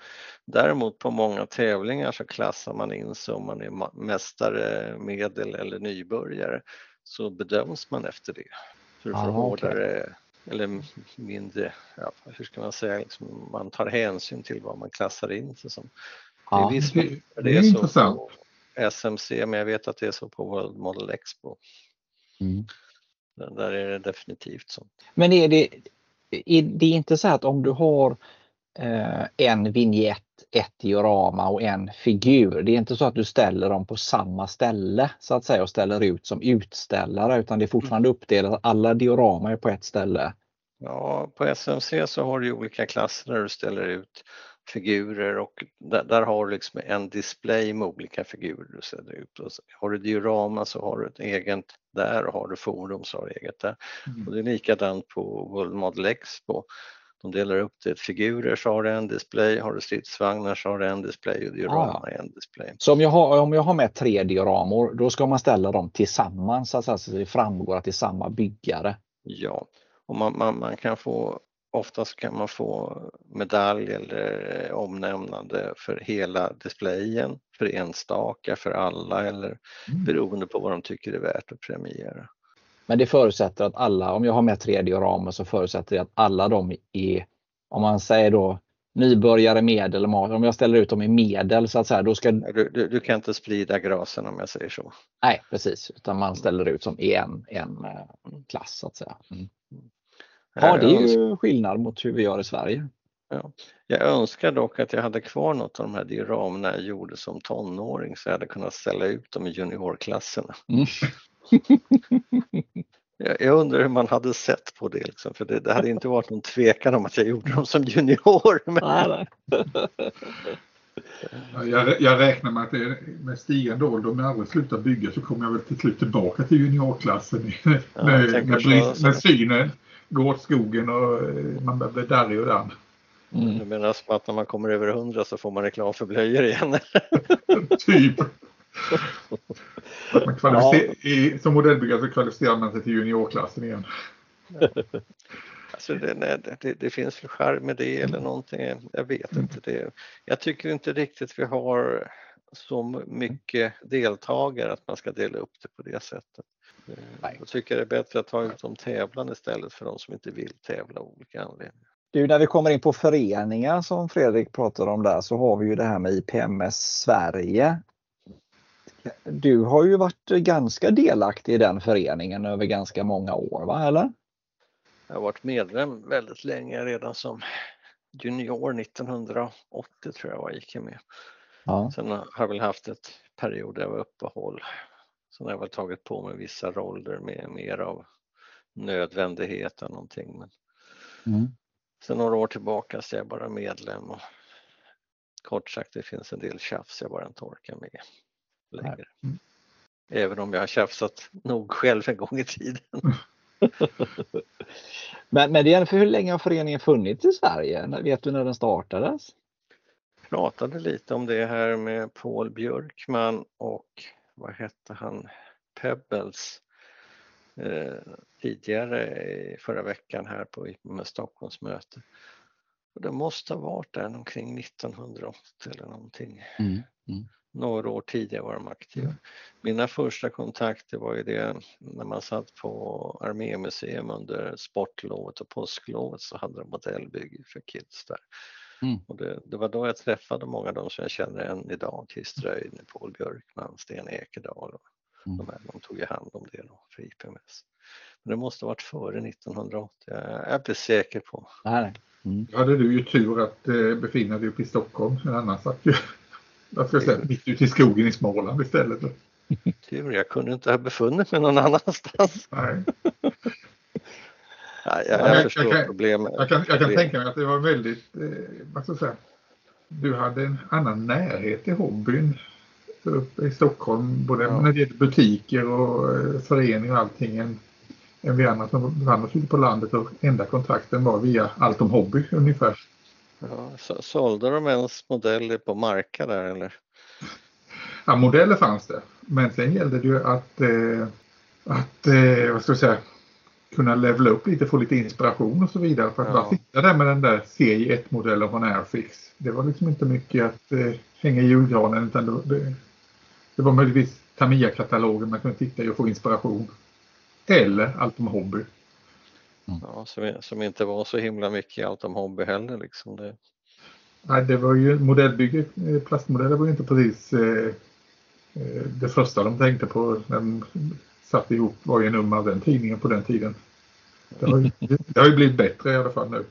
Däremot på många tävlingar så klassar man in sig om man är mästare, medel eller nybörjare så bedöms man efter det. För att få hårdare okay. eller mindre, ja, hur ska man säga, liksom, man tar hänsyn till vad man klassar in sig som. Ja, det, är, det, det är, är så intressant. på SMC men jag vet att det är så på World Model Expo. Mm. Där är det definitivt så. Men är det, är det inte så att om du har eh, en vignett, ett diorama och en figur. Det är inte så att du ställer dem på samma ställe så att säga och ställer ut som utställare utan det är fortfarande uppdelat. Alla diorama är på ett ställe. Ja, på SMC så har du olika klasser där du ställer ut figurer och där, där, har du liksom en display med olika figurer du sätter ut. Och har du diorama så har du ett eget där och har du forum så har du eget där. Mm. Och det är likadant på World Model Expo. De delar upp det figurer så har du en display, har du stridsvagnar så har du en display och diorama ah. en display. Så om jag, har, om jag har med tre dioramor då ska man ställa dem tillsammans så att det framgår att det är samma byggare? Ja, och man, man, man kan få Oftast kan man få medalj eller omnämnande för hela displayen, för enstaka, för alla eller mm. beroende på vad de tycker är värt att premiera. Men det förutsätter att alla, om jag har med tre dioramer så förutsätter det att alla de är, om man säger då nybörjare, medel. Om jag ställer ut dem i medel så att säga, då ska... Du, du, du, kan inte sprida grasen om jag säger så. Nej, precis, utan man ställer ut som en, en eh, klass så att säga. Mm. Ja, det är ju skillnad mot hur vi gör i Sverige. Ja. Jag önskar dock att jag hade kvar något av de här dioramerna jag gjorde som tonåring så jag hade kunnat ställa ut dem i juniorklasserna. Mm. Jag, jag undrar hur man hade sett på det, liksom, för det, det hade inte varit någon tvekan om att jag gjorde dem som junior. Men, Nej, nej. Ja, Jag, jag räknar med att det, med stigande ålder, om jag aldrig slutar bygga så kommer jag väl till slut tillbaka till juniorklassen när, så, brist- så. när synen går åt skogen och eh, man börjar bli darrig och dan. Mm. Du menar som att när man kommer över 100 så får man reklam för blöjor igen? typ. Att man kvalificer- i, som modellbyggare så kvalificerar man sig till juniorklassen igen. Alltså det, nej, det- det, det finns väl charm med det eller någonting, jag vet inte. Det. Jag tycker inte riktigt vi har så mycket deltagare att man ska dela upp det på det sättet. Nej. Jag tycker det är bättre att ta ut de tävlande istället för de som inte vill tävla av olika anledningar. Du, när vi kommer in på föreningar som Fredrik pratade om där så har vi ju det här med IPMS Sverige. Du har ju varit ganska delaktig i den föreningen över ganska många år, va? eller? Jag har varit medlem väldigt länge, redan som junior 1980 tror jag var gick jag med. Ja. Sen har jag väl haft ett period var uppehåll. Sen har jag väl tagit på mig vissa roller med mer av nödvändighet än någonting. Men Mm. sen några år tillbaka så är jag bara medlem och kort sagt det finns en del tjafs jag bara inte orkar med längre. Mm. Även om jag har tjafsat nog själv en gång i tiden. Men, men det är för hur länge har föreningen funnits i Sverige? Vet du när den startades? pratade lite om det här med Paul Björkman och vad hette han, Pebbles eh, tidigare förra veckan här på med Stockholmsmöte. Och det måste ha varit där omkring 1980 eller någonting. Mm. Mm. Några år tidigare var de aktiva. Mina första kontakter var ju det när man satt på Armémuseum under sportlovet och påsklovet så hade de modellbygge för kids där. Mm. Och det, det var då jag träffade många av dem som jag känner än idag, Christer Öjne, Paul Björkman, Sten Ekedal. Och Mm. de, här, de tog ju hand om det då för IPMS. Men det måste ha varit före 1980, jag är inte säker på. Nej. Mm. Då hade du ju tur att eh, befinna dig uppe i Stockholm. En annan satt ju jag säga, mitt ute i skogen i Småland istället. Tur, jag kunde inte ha befunnit mig någon annanstans. Nej. Jag, Ja, jag jag- förstår jag kan- problemet. Jag kan, jag kan tänka mig att det var väldigt, eh, vad ska jag säga, du hade en annan närhet till hobbyn uppe i Stockholm, både Ja. när det gäller butiker och eh, förening och allting än, än vi andra som befann oss ute på landet och enda kontakten var via Allt om hobby ungefär. Ja, så, sålde de ens modeller på Marka där eller? Ja, modeller fanns det, men sen gällde det ju att, eh, att eh, vad ska jag säga, kunna levela upp lite, få lite inspiration och så vidare. För att Ja. bara sitta där med den där serie 1-modellen från Airfix. Det var liksom inte mycket att eh, hänga i julgranen utan det, det, det var möjligtvis Tamiya-katalogen man kunde titta i och få inspiration. Eller allt om hobby. Ja, som, som inte var så himla mycket allt om hobby heller liksom. Det, Nej, det var ju modellbygge, eh, plastmodeller var ju inte precis eh, eh, det första de tänkte på de satte ihop varje nummer av den tidningen på den tiden. Det har ju, det har ju blivit bättre i alla fall nu.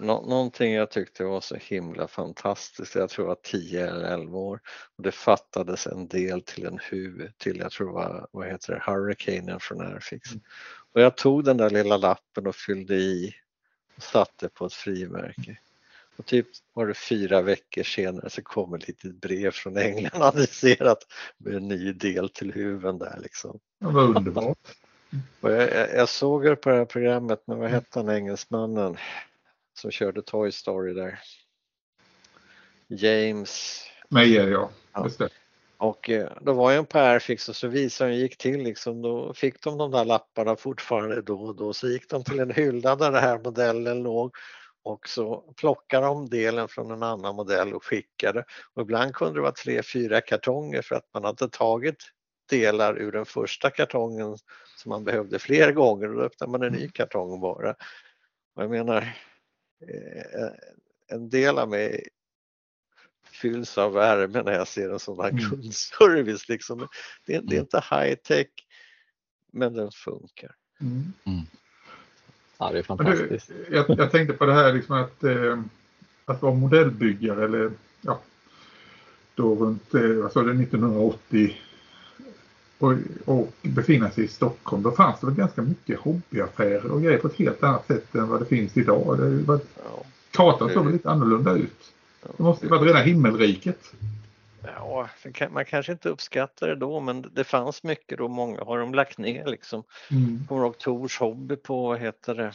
Nå någonting jag tyckte var så himla fantastiskt, jag tror jag var 10 eller 11 år och det fattades en del till en HU till jag tror det var, vad heter det, Hurricanen från Airfix. Och jag tog den där lilla lappen och fyllde i och satte på ett frimärke. Och typ var det fyra veckor senare så kom ett litet brev från England adresserat med en ny del till huven där liksom. Det var underbart. Och jag, jag, jag såg det på det här programmet, men vad hette han engelsmannen som körde Toy Story där? James. Meyer ja. Ja. Just det. Och eh, då var jag på Airfix och så visade det gick till liksom. Då fick de de där lapparna fortfarande då och då. Så gick de till en hylla där den här modellen låg och så plockade de delen från en annan modell och skickade. Och ibland kunde det vara tre, fyra kartonger för att man hade tagit delar ur den första kartongen som man behövde fler gånger och då öppnade man en ny kartong bara. Och jag menar, eh, en del av mig fylls av värme när jag ser en sån här Mm. kundservice. Liksom. Det, är- det är inte high tech men den funkar. Mm. Ja, det är fantastiskt. Du, jag, jag, tänkte på det här liksom att, eh, att vara modellbyggare eller ja, då runt eh, det, 1980 och, och befinna sig i Stockholm. Då fanns det väl ganska mycket hobbyaffärer och grejer på ett helt annat sätt än vad det finns idag. Det var, ja. Kartan såg väl lite annorlunda ut. Det måste ju varit rena himmelriket. Ja, man kanske inte uppskattar det då men det fanns mycket då. Många har de lagt ner liksom. Mm. Kommer ihåg Tors hobby på, vad heter det,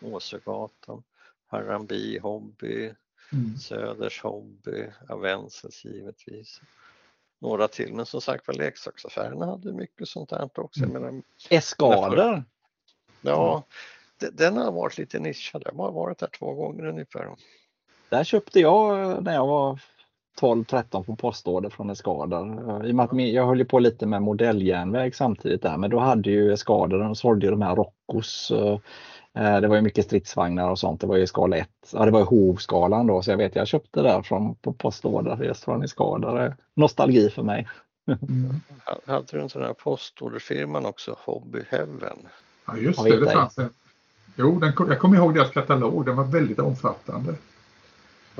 Åsögatan. Harambi hobby, mm. Söders hobby, Avenses givetvis. Några till men som sagt var leksaksaffärerna hade mycket sånt där också. Mm. Eskader? Ja, den har varit lite nischad. Jag har varit där två gånger ungefär. Där köpte jag när jag var 12-13 på postorder från Eskader. I och med att jag höll på lite med modelljärnväg samtidigt där men då hade ju Eskader, de sålde ju de här Roccos. Eh, det var ju mycket stridsvagnar och sånt. Det var ju skala 1. Ja, det var ju hovskalan då så jag vet jag köpte där från på postorder just från Eskader. Nostalgi för mig. Mm. Hade du en sån här postorderfirman också, Hobby Heaven? Ja just det, det fanns en. Jo, den, jag kommer ihåg deras katalog, den var väldigt omfattande.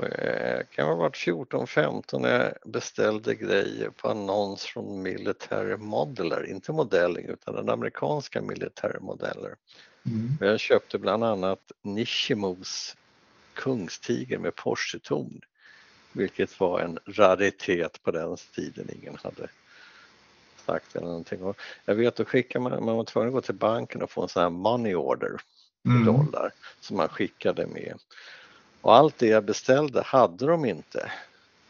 Det kan ha varit 14-15 när jag beställde grejer på annons från Military Modeler, inte modelling utan den amerikanska Military Modeller. Mm. Jag köpte bland annat Nishimos kungstiger med Porsche-torn, vilket var en raritet på den tiden. Ingen hade sagt eller någonting. Och jag vet, då skickade man, man var tvungen att gå till banken och få en sån här money order mm. dollar som man skickade med. Och allt det jag beställde hade de inte.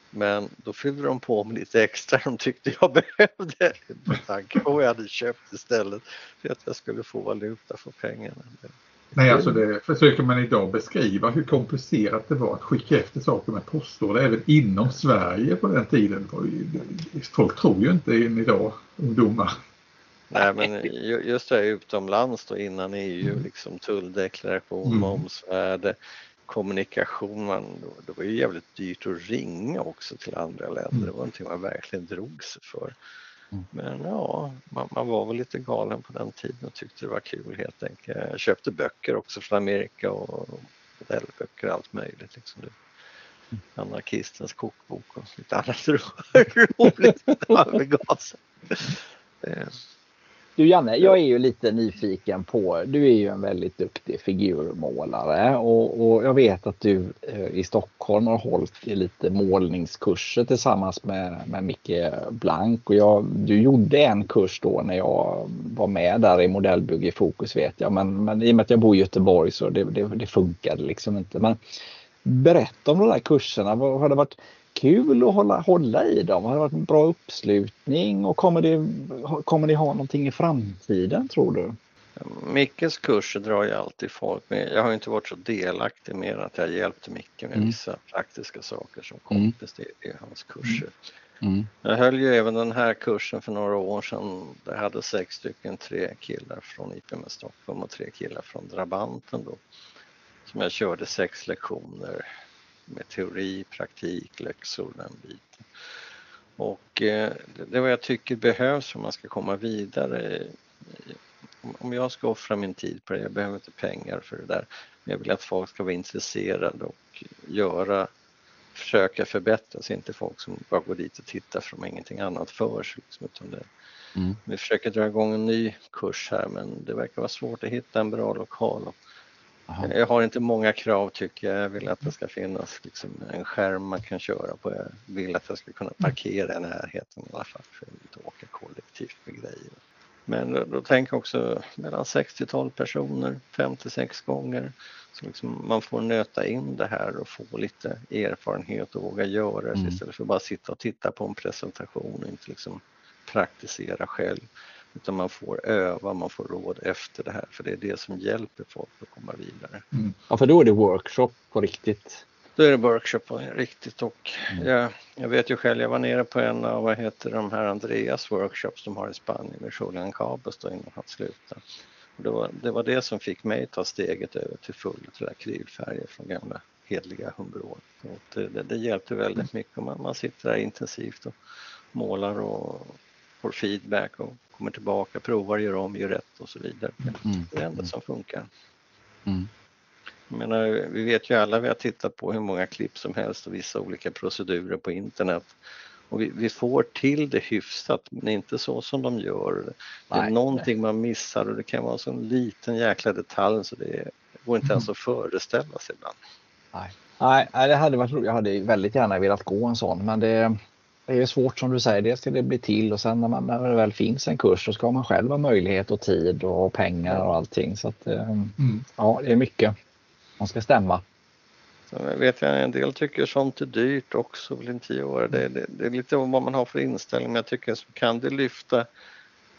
Men då fyllde de på med lite extra de tyckte jag behövde med tanke på vad jag hade köpt istället för att jag skulle få valuta för pengarna. Nej, alltså det försöker man idag beskriva hur komplicerat det var att skicka efter saker med postorder även inom Sverige på den tiden. Folk tror ju inte än idag, ungdomar. Nej men just det här utomlands då innan EU, liksom tulldeklaration, mm. momsvärde, kommunikation, man, det var ju jävligt dyrt att ringa också till andra länder. Det var någonting man verkligen drog sig för. Mm. Men ja, man, man, var väl lite galen på den tiden och tyckte det var kul helt enkelt. Jag köpte böcker också från Amerika och modellböcker och allt möjligt. Liksom. Mm. Anarkistens kokbok och lite annat roligt. Du Janne, jag är ju lite nyfiken på, du är ju en väldigt duktig figurmålare och, och jag vet att du eh, i Stockholm har hållit lite målningskurser tillsammans med, med Micke Blank och jag, du gjorde en kurs då när jag var med där i modellbygge i fokus vet jag men, men i och med att jag bor i Göteborg så det, det, det funkade liksom inte. Men berätta om de där kurserna, har det varit kul att hålla, hålla i dem? Har det varit en bra uppslutning och kommer det, kommer det ha någonting i framtiden tror du? Mickes kurser drar ju alltid folk med. Jag har inte varit så delaktig mer att jag hjälpte Micke med mm. vissa praktiska saker som kompis mm. i hans kurser. Mm. Jag höll ju även den här kursen för några år sedan. Jag hade sex stycken, tre killar från IPM Stockholm och tre killar från Drabanten då. Som jag körde sex lektioner med teori, praktik, läxor, den biten. Och eh, det är vad jag tycker behövs att man ska komma vidare. Om jag ska offra min tid på det, jag behöver inte pengar för det där, men jag vill att folk ska vara intresserade och göra, försöka förbättra sig, inte folk som bara går dit och tittar för de har ingenting annat för sig. Liksom, utan det, mm. Vi försöker dra igång en ny kurs här men det verkar vara svårt att hitta en bra lokal. Och Aha. Jag har inte många krav tycker jag. Jag vill att det ska finnas liksom en skärm man kan köra på. Jag vill att jag ska kunna parkera i närheten i alla fall för att inte åka kollektivt med grejer. Men då, då tänker jag också mellan 60-tal personer, 56 gånger. Så liksom man får nöta in det här och få lite erfarenhet och våga göra det mm. istället för att bara sitta och titta på en presentation och inte liksom praktisera själv. Utan man får öva, man får råd efter det här för det är det som hjälper folk att komma vidare. Mm. Ja, för då är det workshop på riktigt. Då är det workshop på riktigt och mm. jag, jag, vet ju själv, jag var nere på en av, vad heter de här Andreas workshops de har i Spanien med Julian Cabos då innan han slutade. Och det, var, det var det som fick mig ta steget över till full till akrylfärger från gamla hedliga Humbrol. Det, det, det, hjälpte väldigt mycket man, man sitter där intensivt och målar och får feedback och kommer tillbaka, provar, gör om, gör rätt och så vidare. Mm. Det är det enda som funkar. Mm. menar, vi vet ju alla, vi har tittat på hur många klipp som helst och vissa olika procedurer på internet. Och vi, vi, får till det hyfsat men inte så som de gör. Det är nej, någonting nej. man missar och det kan vara en sån liten jäkla detalj så det går inte ens att föreställa sig ibland. Nej. Nej, det hade varit roligt. Jag hade väldigt gärna velat gå en sån men det, det är svårt som du säger. Det ska det bli till och sen när, man, när det väl finns en kurs så ska man själv ha möjlighet och tid och pengar och allting. Så att, eh, mm. ja, det är mycket. Man ska stämma. Sen vet jag en del tycker sånt är dyrt också, vill inte göra det. Det, det är lite vad man har för inställning men jag tycker så kan det lyfta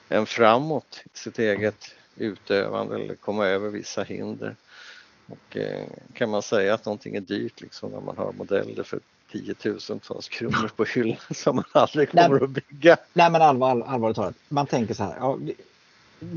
en framåt i sitt eget utövande eller komma över vissa hinder. Och eh, kan man säga att någonting är dyrt liksom när man har modeller för tiotusentals kronor på hyllan som man aldrig kommer nej, att bygga. Nej men allvar, allvarligt talat, man tänker så här. Ja,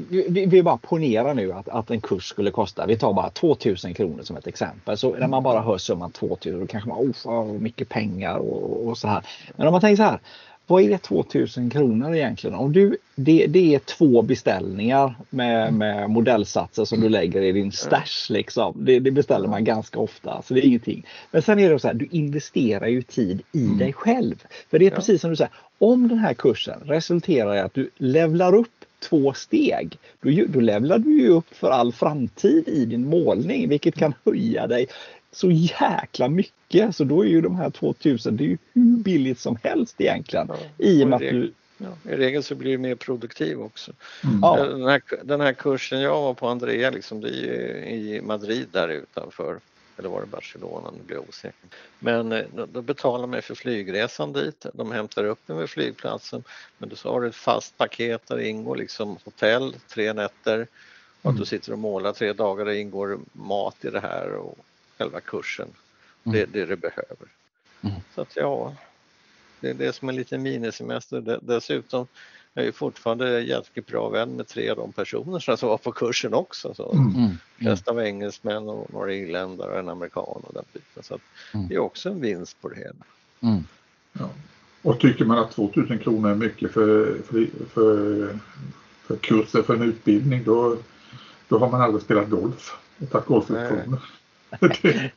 vi, vi, vi bara ponerar nu att, att en kurs skulle kosta, vi tar bara 2000 kronor som ett exempel. Så när man bara hör summan 2000 då kanske man, oh, mycket pengar och, och så här. Men om man tänker så här, vad är 2000 kronor egentligen? Om du, det, det är två beställningar med, med modellsatser som du lägger i din stash. Liksom. Det, det, beställer man ganska ofta, så det är ingenting. Men sen är det så här, du investerar ju tid i mm. dig själv. För det är precis som du säger, om den här kursen resulterar i att du levlar upp två steg, då, då levlar du ju upp för all framtid i din målning, vilket kan höja dig så jäkla mycket. Så då är ju de här 2000, det är ju hur billigt som helst egentligen. Ja, I och med att du Ja, I regel så blir du mer produktiv också. Mm. Den, här, den, här, kursen jag var på Andrea, liksom, det är i Madrid där utanför. Eller var det Barcelona? Nu blir jag osäker. Men eh, då betalar man för flygresan dit. De hämtar upp en vid flygplatsen. Men då har du ett fast paket där det ingår liksom hotell, tre nätter och att du mm. sitter och målar tre dagar. Det ingår mat i det här och själva kursen. Det är det du behöver. Mm. Så att ja, det är det som är en liten minisemester. Dessutom är jag fortfarande jäkligt bra vän med tre av de personer som var på kursen också. Så mm. mm. flesta var engelsmän och några irländare och en amerikan och den biten. Så mm. det är också en vinst på det hela. Mm. Ja. Och tycker man att 2000 kronor är mycket för, för, för, för kurser för en utbildning då, då har man aldrig spelat golf och tagit golflektioner.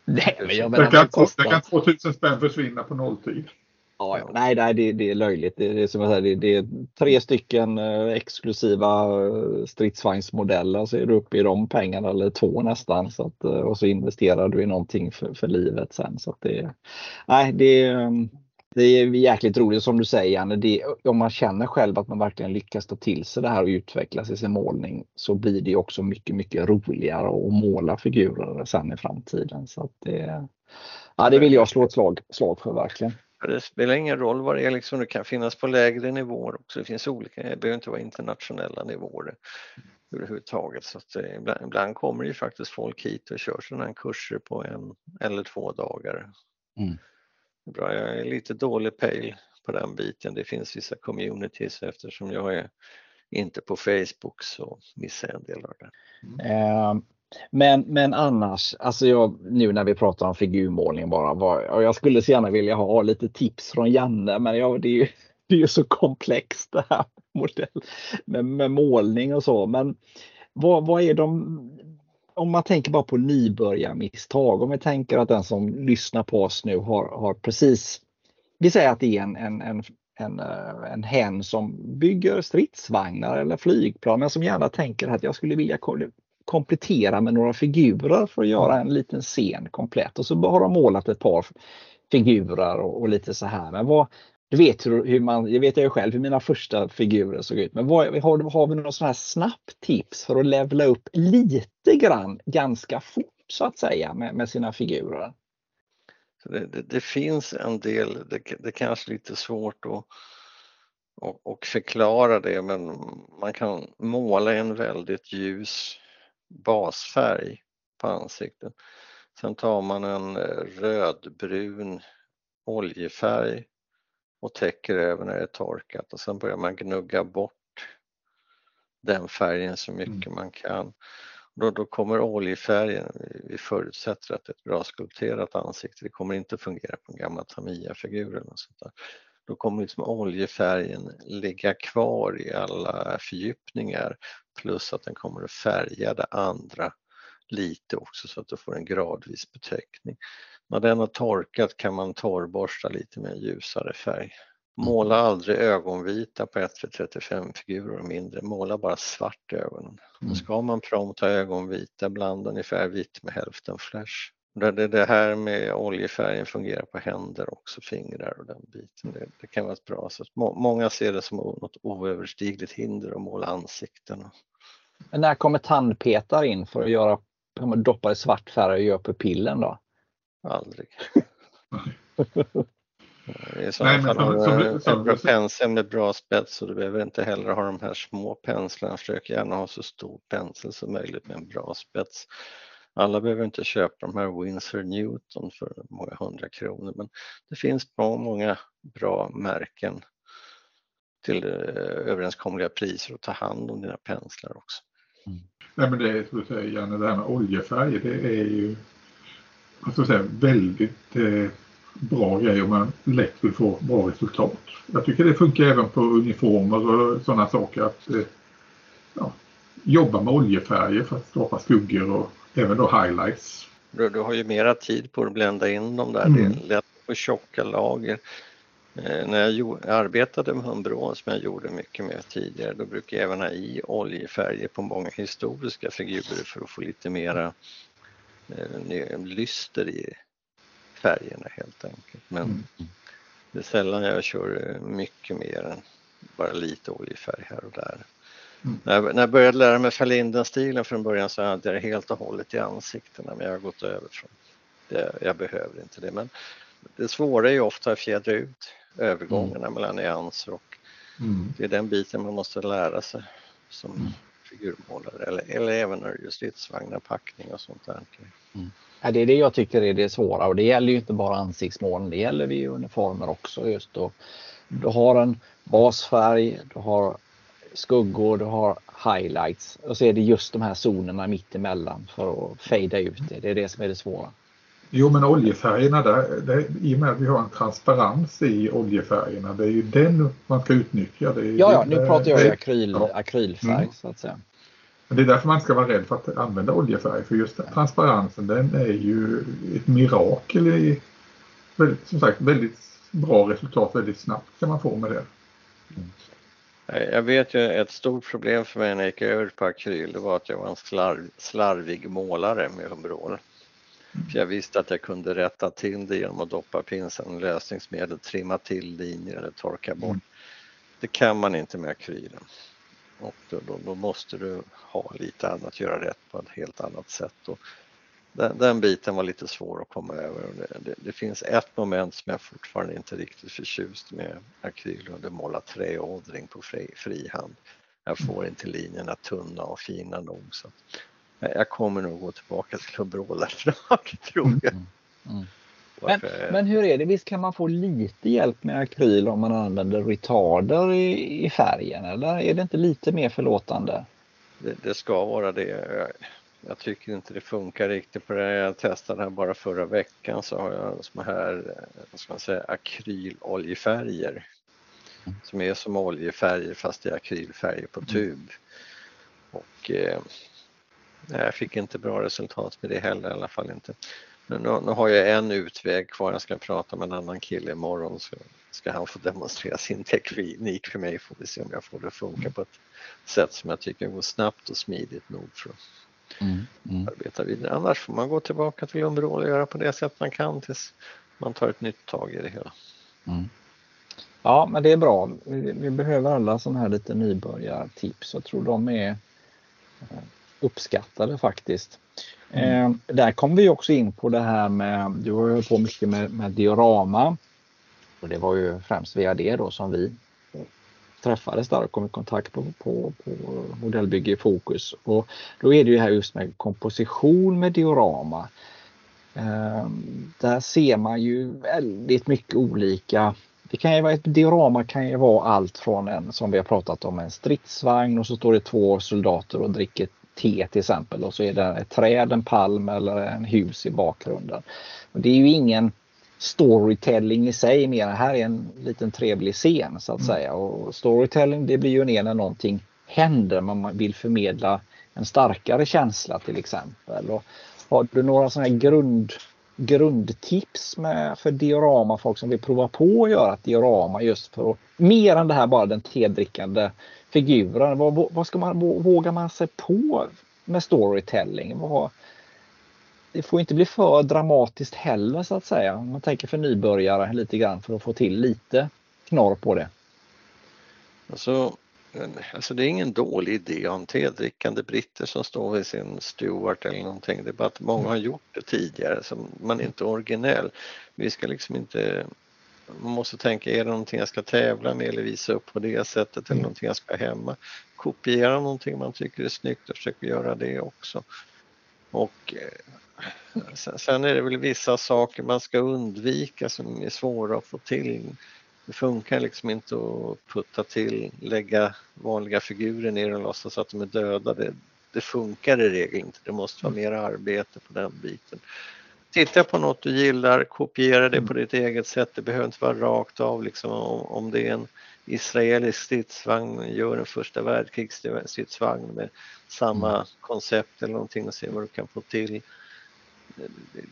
Nej, men jag menar, kan, där kan 2000 spänn försvinna på nolltid. Ja, ja. Nej, nej det, det, är löjligt. Det, det, är som jag säger, det, det är tre stycken eh, exklusiva eh, stridsvagnsmodeller så är du uppe i de pengarna eller två nästan. Så att, eh, och så investerar du i någonting för, för livet sen. Så att det, nej, det, det är jäkligt roligt som du säger Janne. Det, om man känner själv att man verkligen lyckas ta till sig det här och utvecklas i sin målning så blir det också mycket, mycket roligare att måla figurer sen i framtiden. Så det, ja, det vill jag slå ett slag, slag för verkligen. Det spelar ingen roll vad det är, liksom, det kan finnas på lägre nivåer också. Det finns olika, det behöver inte vara internationella nivåer överhuvudtaget. Så att, eh, ibland, ibland kommer det ju faktiskt folk hit och kör sådana här kurser på en eller två dagar. Mm. Bra, jag är lite dålig pejl på den biten. Det finns vissa communities eftersom jag är inte på Facebook så missar jag en del av det. Mm. Eh, men, men annars, alltså jag, nu när vi pratar om figurmålning bara, var, jag skulle så gärna vilja ha lite tips från Janne, men jag, det är ju det är ju så komplext det här modell med, med målning och så. Men vad, vad är de, om man tänker bara på nybörjarmisstag, om vi tänker att den som lyssnar på oss nu har, har precis, vi säger att det är en, en, en, en, eh, en hen som bygger stridsvagnar eller flygplan, men som gärna tänker att jag skulle vilja komplettera med några figurer för att göra en liten scen komplett. Och så har de målat ett par figurer och, och lite så här. Men vad, du vet hur, hur man, jag vet jag ju själv hur mina första figurer såg ut. Men vad, har, har vi något sån här snabbt tips för att levla upp lite grann ganska fort så att säga med, med sina figurer? Det, det, det, finns en del, det, det kanske är lite svårt att och, och förklara det men man kan måla en väldigt ljus basfärg på ansiktet. Sen tar man en eh, rödbrun oljefärg och täcker över när det är torkat och sen börjar man gnugga bort den färgen så mycket mm. man kan. Då, då kommer oljefärgen, vi förutsätter att det är ett bra skulpterat ansikte, det kommer inte fungera på en gammal Tamiya-figur eller något sånt där. Då kommer liksom oljefärgen ligga kvar i alla fördjupningar plus att den kommer att färga det andra lite också så att du får en gradvis betäckning. När den har torkat kan man torrborsta lite med en ljusare färg. Måla aldrig ögonvita på 1-35 figurer och mindre, måla bara svart i ögonen. Mm. Ska man prompta ögonvita, blanda ungefär vitt med hälften flash. Det, det här med oljefärgen fungerar på händer också, fingrar och den biten. Det, det kan vara ett bra sätt. Många ser det som något oöverstigligt hinder att måla ansikten. Men när kommer tandpetare in för att göra, doppa i svart färg och göra pupillen då? Aldrig. I så fall har du en pensel med bra spets och du behöver inte heller ha de här små penslarna. Försök gärna ha så stor pensel som möjligt med en bra spets. Alla behöver inte köpa de här Winsor Newton för många hundra kronor men det finns bra många bra märken till eh, överenskomliga priser och ta hand om dina penslar också. Mm. Nej men det är som du säger Janne, det här med oljefärg det är ju alltså säga, väldigt eh, bra grej om man lätt vill få bra resultat. Jag tycker det funkar även på uniformer och sådana saker att eh, ja, jobba med oljefärger för att skapa skuggor och även då highlights. Du, du har ju mera tid på att blända in dem där, mm. det är lätt på tjocka lager. Eh, när jag gjorde, arbetade med humbron som jag gjorde mycket med tidigare då brukade jag även ha i oljefärger på många historiska figurer för att få lite mera lyster i färgerna helt enkelt. Men mm. det är sällan jag kör mycket mer än bara lite oljefärg här och där. Mm. När, jag, när jag började lära mig Verlinden-stilen från början så hade jag det helt och hållet i ansiktena men jag har gått över från det. Jag behöver inte det men det svåra är ju ofta att fjädra ut övergångarna mm. mellan nyanser och mm. det är den biten man måste lära sig som mm figurmålare eller, eller även när det är stridsvagnar, packning och sånt där. Mm. Ja, det är det jag tycker är det svåra och det gäller ju inte bara ansiktsmålen, det gäller vid uniformer också just då. Du har en basfärg, du har skuggor, du har highlights och så är det just de här zonerna mittemellan för att fejda ut det. Det är det som är det svåra. Jo men oljefärgerna där, där, i och med att vi har en transparens i oljefärgerna, det är ju den man ska utnyttja. Det ja, ja, nu pratar jag det, akryl, ja. akrylfärg mm. så att säga. Men det är därför man ska vara rädd för att använda oljefärg för just transparensen den är ju ett mirakel i väldigt, som sagt väldigt bra resultat väldigt snabbt kan man få med det. Jag vet ju ett stort problem för mig när jag gick över på akryl det var att jag var en slarv, slarvig målare med Humbrol. För jag visste att jag kunde rätta till det genom att doppa pinseln lösningsmedel, trimma till linjer eller torka bort. Mm. Det kan man inte med akrylen. Och då, då, då, måste du ha lite annat, göra rätt på ett helt annat sätt. Och den, den biten var lite svår att komma över. Det, det, det, finns ett moment som jag fortfarande inte riktigt förtjust med akryl och det målar träådring på fri, frihand. Jag får inte linjerna tunna och fina nog. Så jag kommer nog gå tillbaka till bråla snart tror jag. Mm. Mm. Men, men, hur är det, visst kan man få lite hjälp med akryl om man använder retarder i, i färgen eller är det inte lite mer förlåtande? Det, det ska vara det. Jag, tycker inte det funkar riktigt på det. Jag testade här bara förra veckan så har jag såna här vad ska man säga, akryloljefärger mm. som är som oljefärger fast det är akrylfärger på mm. tub. Och eh, jag fick inte bra resultat med det heller i alla fall inte. Nu, nu, har jag en utväg kvar, jag ska prata med en annan kille imorgon så ska han få demonstrera sin teknik för mig får vi se om jag får det att funka på ett sätt som jag tycker går snabbt och smidigt nog för att mm, mm. arbeta vidare. Annars får man gå tillbaka till Umbrol och göra på det sätt man kan tills man tar ett nytt tag i det hela. Mm. Ja, men det är bra. Vi, vi behöver alla sådana här lite nybörjartips. Jag tror de är eh, uppskattade faktiskt. Mm. Eh, där kom vi också in på det här med, du har ju på mycket med, med diorama. Och det var ju främst via det då som vi träffades där och kom i kontakt på, på, på modellbygge i fokus. Och då är det ju här just med komposition med diorama. Eh, där ser man ju väldigt mycket olika det kan ju vara, ett diorama kan ju vara allt från en, som vi har pratat om, en stridsvagn och så står det två soldater och dricker te till exempel och så är det ett träd, en palm eller en hus i bakgrunden. Det är ju ingen storytelling i sig mer här är en liten trevlig scen så att mm. säga. Och storytelling det blir ju ner när någonting händer, man vill förmedla en starkare känsla till exempel. Och har du några sådana här grund, grundtips med, för diorama, folk som vill prova på att göra ett diorama just för att, mer än det här bara den tedrickande figuren. Vad, vad ska man, vågar man sig på med storytelling? Vad, det får inte bli för dramatiskt heller så att säga. Om Man tänker för nybörjare lite grann för att få till lite knorr på det. Alltså, alltså det är ingen dålig idé om tedrickande britter som står vid sin Stewart eller någonting. Det är bara att många har gjort det tidigare så man är inte originell. Vi ska liksom inte man måste tänka, är det någonting jag ska tävla med eller visa upp på det sättet eller mm. någonting jag ska hemma? Kopiera någonting man tycker är snyggt och försöka göra det också. Och eh, sen är det väl vissa saker man ska undvika som är svåra att få till. Det funkar liksom inte att putta till, lägga vanliga figurer ner och låtsas att de är döda. Det, det funkar i regel inte, det måste vara mer arbete på den biten. Titta på något du gillar, kopiera det på ditt eget sätt. Det behöver inte vara rakt av liksom om det är en israelisk stridsvagn, gör en första världskrigsstridsvagn med samma mm. koncept eller någonting och se vad du kan få till.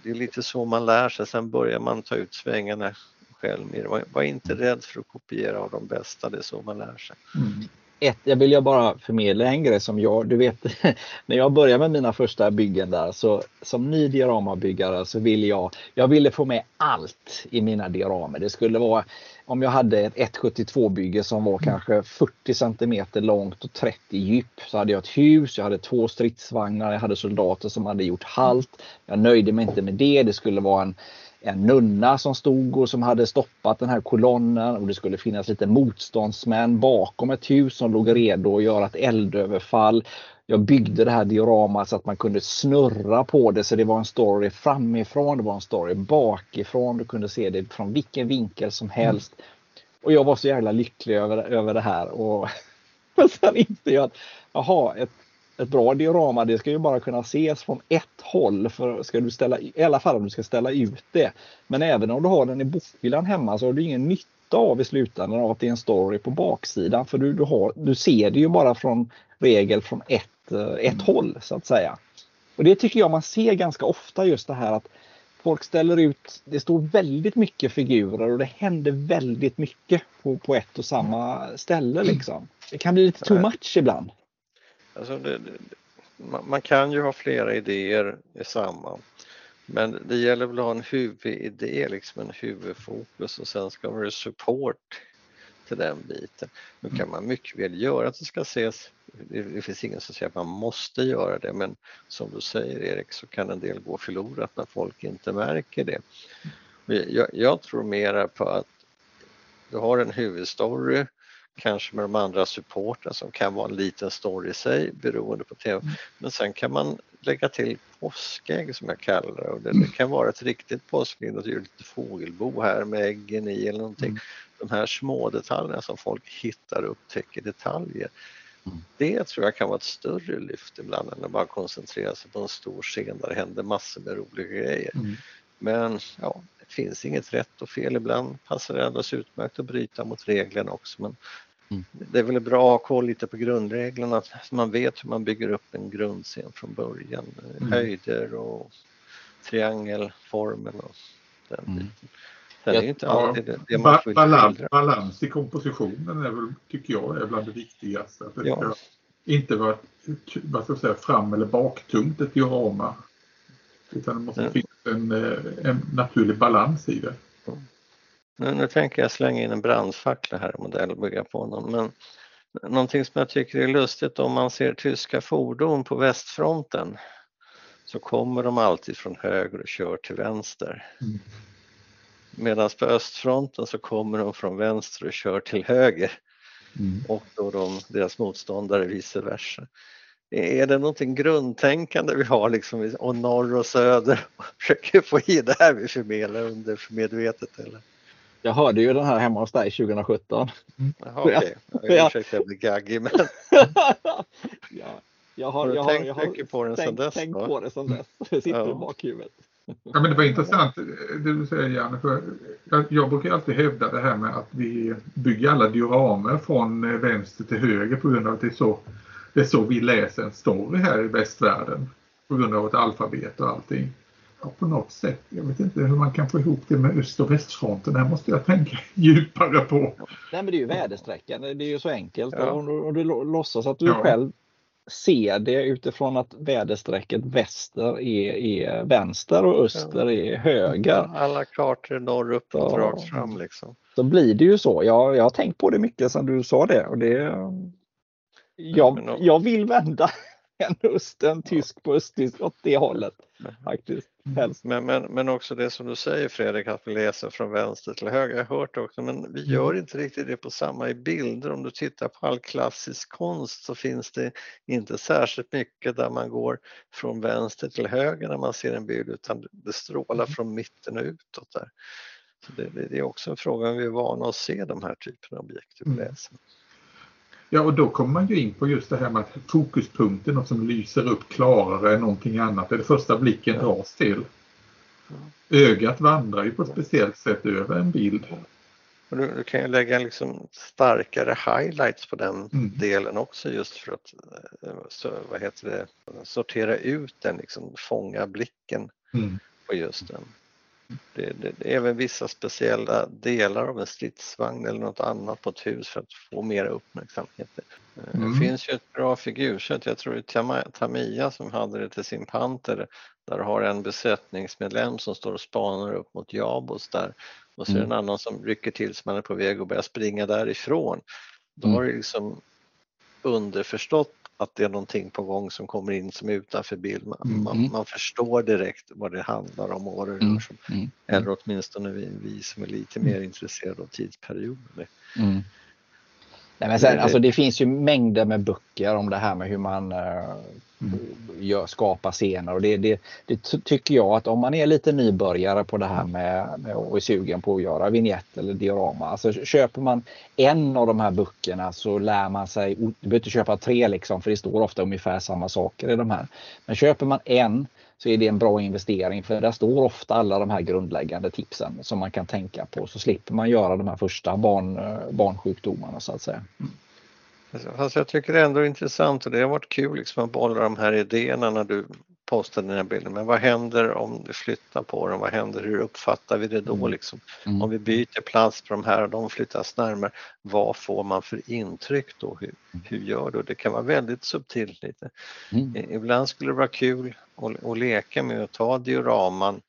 Det är lite så man lär sig, sen börjar man ta ut svängarna själv mer. Var inte rädd för att kopiera av de bästa, det är så man lär sig. Mm ett, jag vill jag bara förmedla en grej som jag, du vet, när jag började med mina första byggen där så som ny dioramabyggare så ville jag, jag ville få med allt i mina dioramer. Det skulle vara, om jag hade ett 172 bygge som var kanske 40 centimeter långt och 30 djup så hade jag ett hus, jag hade två stridsvagnar, jag hade soldater som hade gjort halt. Jag nöjde mig inte med det, det skulle vara en en nunna som stod och som hade stoppat den här kolonnen och det skulle finnas lite motståndsmän bakom ett hus som låg redo att göra ett eldöverfall. Jag byggde det här dioramat så att man kunde snurra på det så det var en story framifrån, det var en story bakifrån. Du kunde se det från vilken vinkel som helst. Och jag var så jävla lycklig över, över det här. Och sen insåg jag att jaha, ett ett bra diorama det ska ju bara kunna ses från ett håll. För ska du ställa, I alla fall om du ska ställa ut det. Men även om du har den i bokhyllan hemma så har du ingen nytta av i slutändan av att det är en story på baksidan. För du, du, har, du ser det ju bara från regel från ett, eh, ett mm. håll så att säga. Och det tycker jag man ser ganska ofta just det här att folk ställer ut, det står väldigt mycket figurer och det händer väldigt mycket på, på ett och samma ställe liksom. Det kan bli lite too much ibland. Alltså det, man kan ju ha flera idéer i samma. Men det gäller väl att ha en huvudidé, liksom en huvudfokus och sen ska man ha support till den biten. Nu kan man mycket väl göra att det ska ses, det finns ingen som säger att man måste göra det men som du säger Erik så kan en del gå förlorat när folk inte märker det. Jag, jag tror mera på att du har en huvudstory kanske med de andra supporten som kan vara en liten story i sig beroende på tv. Mm. Men sen kan man lägga till påskägg som jag kallar det och det, det kan vara ett riktigt påskägg, göra lite fågelbo här med äggen i eller någonting. Mm. De här små detaljerna som folk hittar och upptäcker detaljer. Mm. Det tror jag kan vara ett större lyft ibland än att bara koncentrera sig på en stor scen där det händer massor med roliga grejer. Mm. Men ja, det finns inget rätt och fel. Ibland passar det alldeles utmärkt att bryta mot reglerna också men Mm. Det är väl bra att ha koll lite på grundreglerna så man vet hur man bygger upp en grundscen från början. Mm. Höjder och triangelformen och den mm. biten. Sen är inte alltid det, det man får balans, balans i kompositionen är väl, tycker jag är bland det viktigaste. Att det ja. ska inte vara vad ska jag säga, fram eller baktungt ett diorama. Utan det måste ja. finnas en, eh, en naturlig balans i det. Nu, nu tänker jag slänga in en brandfackla här i modellbygga på honom. Men någonting som jag tycker är lustigt om man ser tyska fordon på västfronten så kommer de alltid från höger och kör till vänster. Mm. Medan på östfronten så kommer de från vänster och kör till höger. Mm. Och då de, deras motståndare vice versa. Är det någonting grundtänkande vi har liksom, och norr och söder och försöker få i det här vi förmedlar undermedvetet eller? Jag hörde ju den här hemma hos dig 2017. Jaha, okej. Okay. Jag ursäkta jag blir gaggig men... ja, jag har, har du jag tänkt har, mycket på den sedan dess? tänkt på det sedan dess. Det sitter ja. i bakhuvudet. Ja, men det var intressant det du säger Janne. För jag, jag brukar alltid hävda det här med att vi bygger alla dioramer från vänster till höger på grund av att det är så det är så vi läser en story här i västvärlden på grund av ett alfabet och allting. Ja, på något sätt, jag vet inte hur man kan få ihop det med öst och västfronten. Det här måste jag tänka djupare på. Nej men det är ju väderstrecken, det är ju så enkelt. Ja. Om, du, om du lå- låtsas att du Ja. själv ser det utifrån att väderstrecket väster är, är vänster och öster är höger. Alla kartor norr uppåt, Ja. rakt fram liksom. Så blir det ju så. Jag, jag har tänkt på det mycket sedan du sa det. Och det jag, jag vill vända en öst, en tysk på östtysk åt det hållet. Faktiskt. Helst. Men, men, men också det som du säger Fredrik, att vi läser från vänster till höger. Jag har hört det också, men vi gör inte riktigt det på samma i bilder. Om du tittar på all klassisk konst så finns det inte särskilt mycket där man går från vänster till höger när man ser en bild, utan det strålar från mitten och utåt där. Så det, det, är också en fråga om vi är vana att se de här typerna av objekt vi Mm. Ja, och då kommer man ju in på just det här med att fokuspunkten, något som lyser upp klarare än någonting annat, är det första blicken Ja. dras till. Ögat vandrar ju på ett speciellt sätt över en bild. Och du, du kan ju lägga liksom starkare highlights på den Mm. delen också just för att eh, så, vad heter det, sortera ut den, liksom fånga blicken Mm. på just den. Det, det, det är även vissa speciella delar av en stridsvagn eller något annat på ett hus för att få mera uppmärksamhet. Eh, Mm. Det finns ju ett bra figursätt, jag tror det är Tamiya som hade det till sin panter, där har en besättningsmedlem som står och spanar upp mot Jabos där och så är det en annan som rycker till som man är på väg att börja springa därifrån. Då Mm. har det liksom underförstått att det är någonting på gång som kommer in som är utanför bild. Man, Mm. man, man förstår direkt vad det handlar om och vad det rör Mm. sig om. Mm. Eller åtminstone vi, vi som är lite mer intresserade av tidsperioder. Mm. Nej, men sen, Det- alltså, det finns ju mängder med böcker om det här med hur man eh, gör, skapar scener. Och det, det, det ty- tycker jag att om man är lite nybörjare på det här med, med och är sugen på att göra vignett eller diorama. Alltså, köper man en av de här böckerna så lär man sig, du behöver inte köpa tre liksom för det står ofta ungefär samma saker i de här. Men köper man en så är det en bra investering för där står ofta alla de här grundläggande tipsen som man kan tänka på så slipper man göra de här första barn, eh, barnsjukdomarna så att säga. Fast jag tycker det ändå är intressant och det har varit kul liksom att bolla de här idéerna när du postade den här bilden. Men vad händer om du flyttar på dem? Vad händer? Hur uppfattar vi det då? Mm. Liksom? Mm. Om vi byter plats på de här och de flyttas närmare, vad får man för intryck då? Hur, hur gör du? Det kan vara väldigt subtilt lite. Mm. Ibland skulle det vara kul att, att leka med att ta dioraman,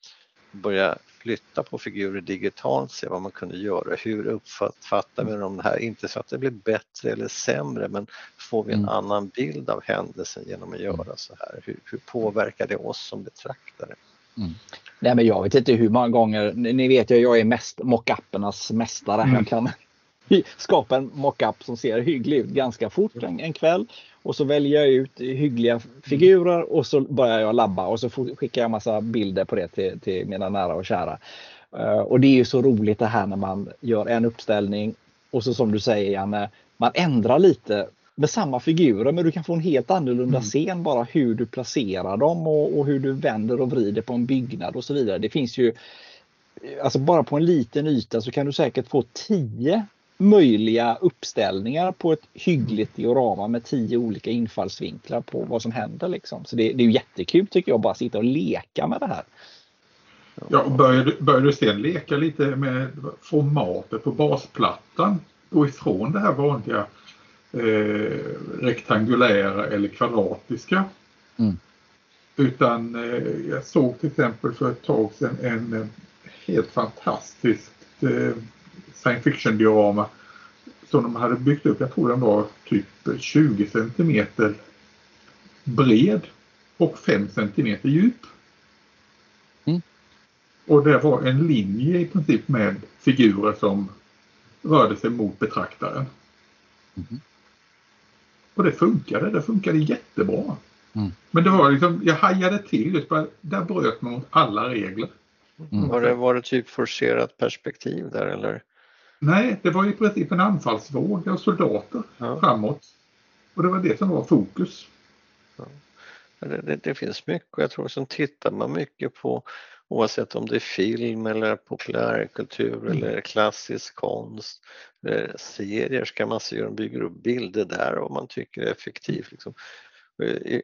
börja flytta på figurer digitalt, se vad man kunde göra. Hur uppfattar vi de här? Inte så att det blir bättre eller sämre, men får vi en Mm. annan bild av händelsen genom att göra så här? Hur, hur påverkar det oss som betraktare? Nej, men jag vet inte hur många gånger, ni vet ju jag är mest mockuppernas mästare. Mm. Jag kan skapa en mockup som ser hygglig ut ganska fort en, en kväll och så väljer jag ut hyggliga figurer och så börjar jag labba och så skickar jag massa bilder på det till, till mina nära och kära. Eh, och det är ju så roligt det här när man gör en uppställning och så som du säger Janne, man ändrar lite med samma figurer men du kan få en helt annorlunda Mm. scen bara hur du placerar dem och, och hur du vänder och vrider på en byggnad och så vidare. Det finns ju Alltså bara på en liten yta så kan du säkert få tio möjliga uppställningar på ett hyggligt diorama med tio olika infallsvinklar på vad som händer. Liksom. Så det, det är ju jättekul tycker jag bara att sitta och leka med det här. Ja, och börjar, du, börjar du sen leka lite med formatet på basplattan, gå ifrån det här vanliga eh, rektangulära eller kvadratiska. Mm. Utan eh, jag såg till exempel för ett tag sedan en eh, helt fantastiskt eh, science fiction-diorama som de hade byggt upp. Jag tror den var typ 20 centimeter bred och 5 centimeter djup. Mm. Och det var en linje i princip med figurer som rörde sig mot betraktaren. Mhm. Och det funkade, det funkade jättebra. Mm. Men det var liksom, jag hajade till just bara, där bröt man mot alla regler. Mm. Var, det, var det typ forcerat perspektiv där eller? Nej, det var i princip en anfallsvåg av soldater Ja. framåt. Och det var det som var fokus. Det, det, det finns mycket och jag tror som tittar man mycket på Oavsett om det är film eller populärkultur mm. eller klassisk konst. Eller serier ska man se hur de bygger upp bilder där och man tycker det är effektivt. Liksom.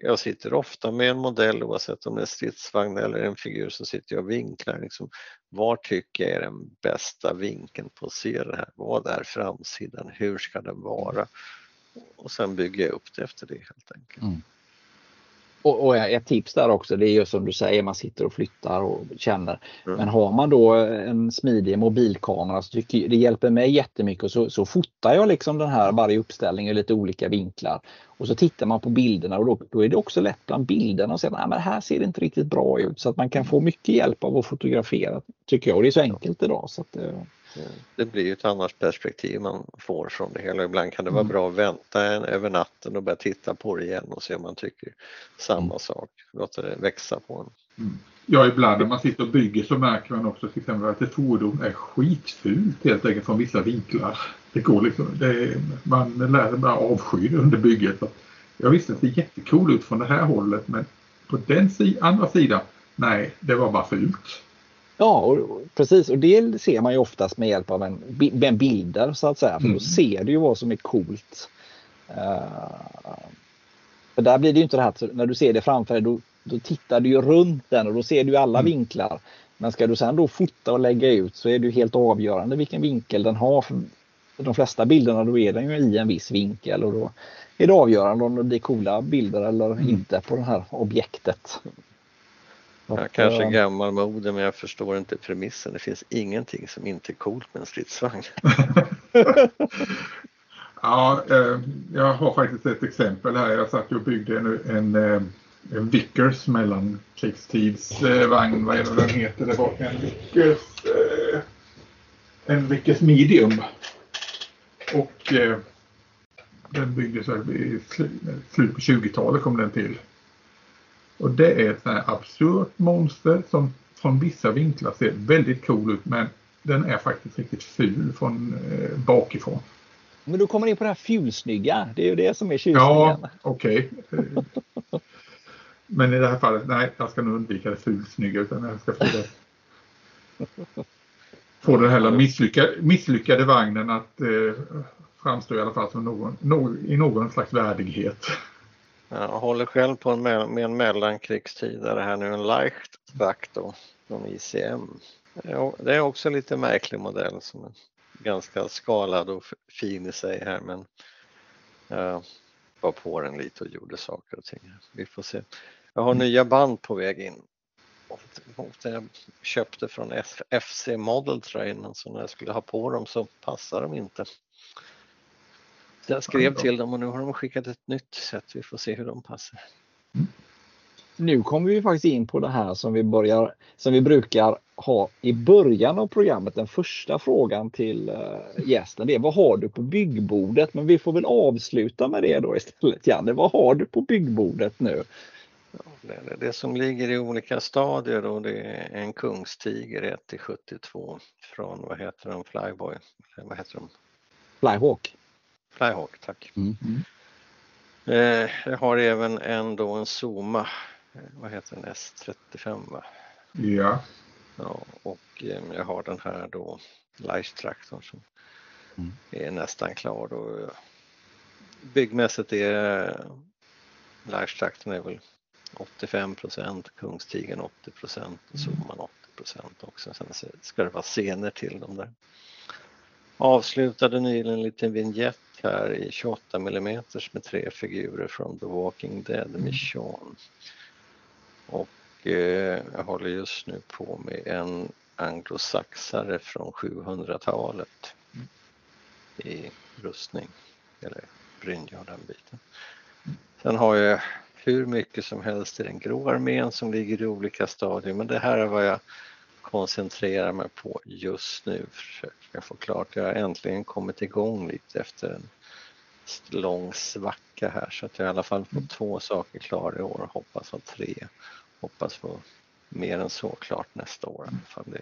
Jag sitter ofta med en modell oavsett om det är stridsvagn eller en figur så sitter jag och vinklar. Liksom, var tycker jag är den bästa vinkeln på att se det här? Vad är framsidan? Hur ska den vara? Och sen bygger jag upp det efter det helt enkelt. Mm. Och, och, ett tips där också, det är ju som du säger, man sitter och flyttar och känner. Mm. Men har man då en smidig mobilkamera så tycker det hjälper mig jättemycket och så, så fotar jag liksom den här varje uppställning i lite olika vinklar. Och så tittar man på bilderna och då, då är det också lätt bland bilderna att säga att här ser det inte riktigt bra ut. Så att man kan få mycket hjälp av att fotografera tycker jag. Och det är så enkelt idag. Så att, eh, det blir ju ett annat perspektiv man får från det hela. Ibland kan det vara mm. bra att vänta en, över natten och börja titta på det igen och se om man tycker samma mm. sak. Låta det växa på en. Mm. Ja, ibland när man sitter och bygger så märker man också till exempel att ett fordon är skitfult helt enkelt från vissa vinklar. Det går liksom, det är, man lär sig bara avsky under bygget. Jag visste att det ser jättecool ut från det här hållet men på den andra sidan, nej, det var bara fult. Ja, och, precis. Och det ser man ju oftast med hjälp av en, med bilder så att säga. För mm. då ser du ju vad som är coolt. Uh, för där blir det ju inte det här när du ser det framför dig, då, då tittar du ju runt den och då ser du alla mm. vinklar. Men ska du sen då fota och lägga ut så är det ju helt avgörande vilken vinkel den har. För de flesta bilderna då är den ju i en viss vinkel och då är det avgörande om det blir coola bilder eller mm. inte på det här objektet. Jag kanske är gammal mode men jag förstår inte premissen. Det finns ingenting som inte är coolt med en stridsvagn. ja, eh, jag har faktiskt ett exempel här. Jag satt och byggde en, en, eh, en Vickers mellankrigstidsvagn. Vad är det den heter? Det var en Vickers, eh, en Vickers medium. Och den byggdes i slutet på 20-talet kom den till. Och det är ett sånt här absurt monster som från vissa vinklar ser väldigt cool ut men den är faktiskt riktigt ful från eh, bakifrån. Men du kommer in på det här fulsnygga. Det är ju det som är tjusningen. Ja, okej. Okay. men i det här fallet, nej, jag ska nog undvika det fulsnygga utan jag ska få det få den här misslyckade, misslyckade vagnen att eh, framstå i alla fall som någon, någon, i någon slags värdighet. Jag håller själv på med, med en mellankrigstidare här nu, en Leichtwacht från ICM. Det är också en lite märklig modell som är ganska skalad och fin i sig här men jag var på den lite och gjorde saker och ting. Vi får se. Jag har nya band på väg in. Jag köpte från FC Model Train så när jag skulle ha på dem så passar de inte. Jag skrev till dem och nu har de skickat ett nytt sätt. Vi får se hur de passar. Mm. Nu kommer vi faktiskt in på det här som vi, börjar, som vi brukar ha i början av programmet. Den första frågan till uh, gästen det är vad har du på byggbordet? Men vi får väl avsluta med det då istället. Janne, vad har du på byggbordet nu? Det, det som ligger i olika stadier då det är en Kungstiger 1 till 72 från vad heter de Flyboy? Vad heter de? Flyhawk. Flyhawk, tack. Mm. Eh, jag har även en då en Zoma, eh, vad heter den, S35 va? Ja. ja och eh, jag har den här då Light-traktorn som mm. är nästan klar då. Byggmässigt är eh, Light-traktorn är väl 85 procent, Kungstigen 80 procent och Zoman 80 procent också. Sen ska det vara scener till dem där. Avslutade nyligen en liten vignett här i 28 mm med tre figurer från The Walking Dead med Sean. Och eh, jag håller just nu på med en anglosaxare från 700-talet i rustning, eller brynja och den biten. Sen har jag hur mycket som helst i den grå armén som ligger i olika stadier men det här är vad jag koncentrerar mig på just nu. Försöker få klart. Jag har äntligen kommit igång lite efter en lång svacka här så att jag i alla fall får två saker klara i år. Hoppas ha tre. Hoppas få mer än så klart nästa år. Det,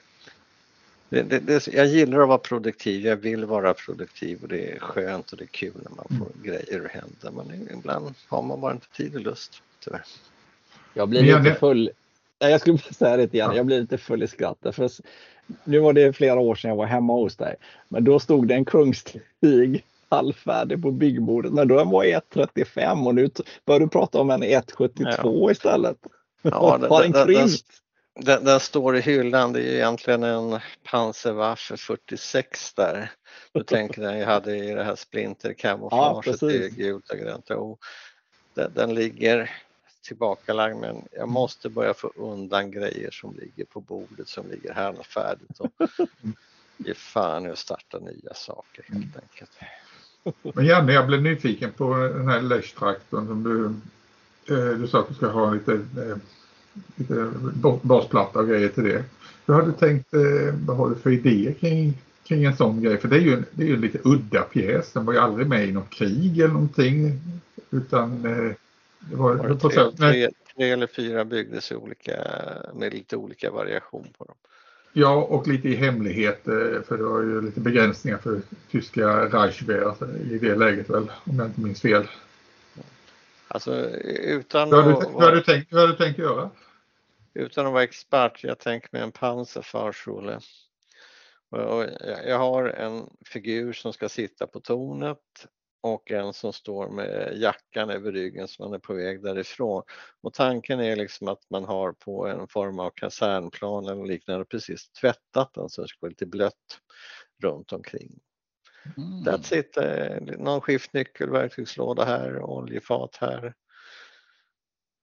det, det, det, jag gillar att vara produktiv, jag vill vara produktiv och det är skönt och det är kul när man får mm. grejer att hända men ibland har man bara inte tid och lust tyvärr. Jag blir lite full Jag skulle säga det igen, jag blir lite full i skratt. För nu var det flera år sedan jag var hemma hos dig. Men då stod det en kungstig halvfärdig på byggbordet. Men då var 1,35 och nu börjar du prata om en 1,72 ja. istället. Ja, den, Har den krympt? Den, den, står i hyllan, det är egentligen en Panzerwaffe 46 där. Du tänker den jag hade i det här splinterkamouflaget ja, i gult och grönt. Den, den ligger tillbakalagd men jag måste börja få undan grejer som ligger på bordet som ligger halvfärdigt. Och ge fan att starta nya saker helt enkelt. Men Janne, jag blev nyfiken på den här Lesch-traktorn som du, eh, du sa att du ska ha lite, eh, lite basplatta och grejer till det. Hur har du tänkt, eh, vad har du för idéer kring, kring en sån grej? För det är ju, det är ju en lite udda pjäs, den var ju aldrig med i något krig eller någonting. Utan det var, var det tre, tre, tre, eller fyra byggdes i olika, med lite olika variation på dem. Ja, och lite i hemlighet eh, för det var ju lite begränsningar för tyska Reichswehr i det läget väl, om jag inte minns fel. Alltså utan hur har du, hur har du, tänkt, hur har du tänkt göra? Utan att vara expert, jag tänker mig en Panzerfahrschule. Jag har en figur som ska sitta på tornet och en som står med jackan över ryggen som man är på väg därifrån. Och tanken är liksom att man har på en form av kasernplan eller liknande precis tvättat den så det ska vara lite blött runt omkring. Mm. That's it. Någon skiftnyckel, verktygslåda här, oljefat här.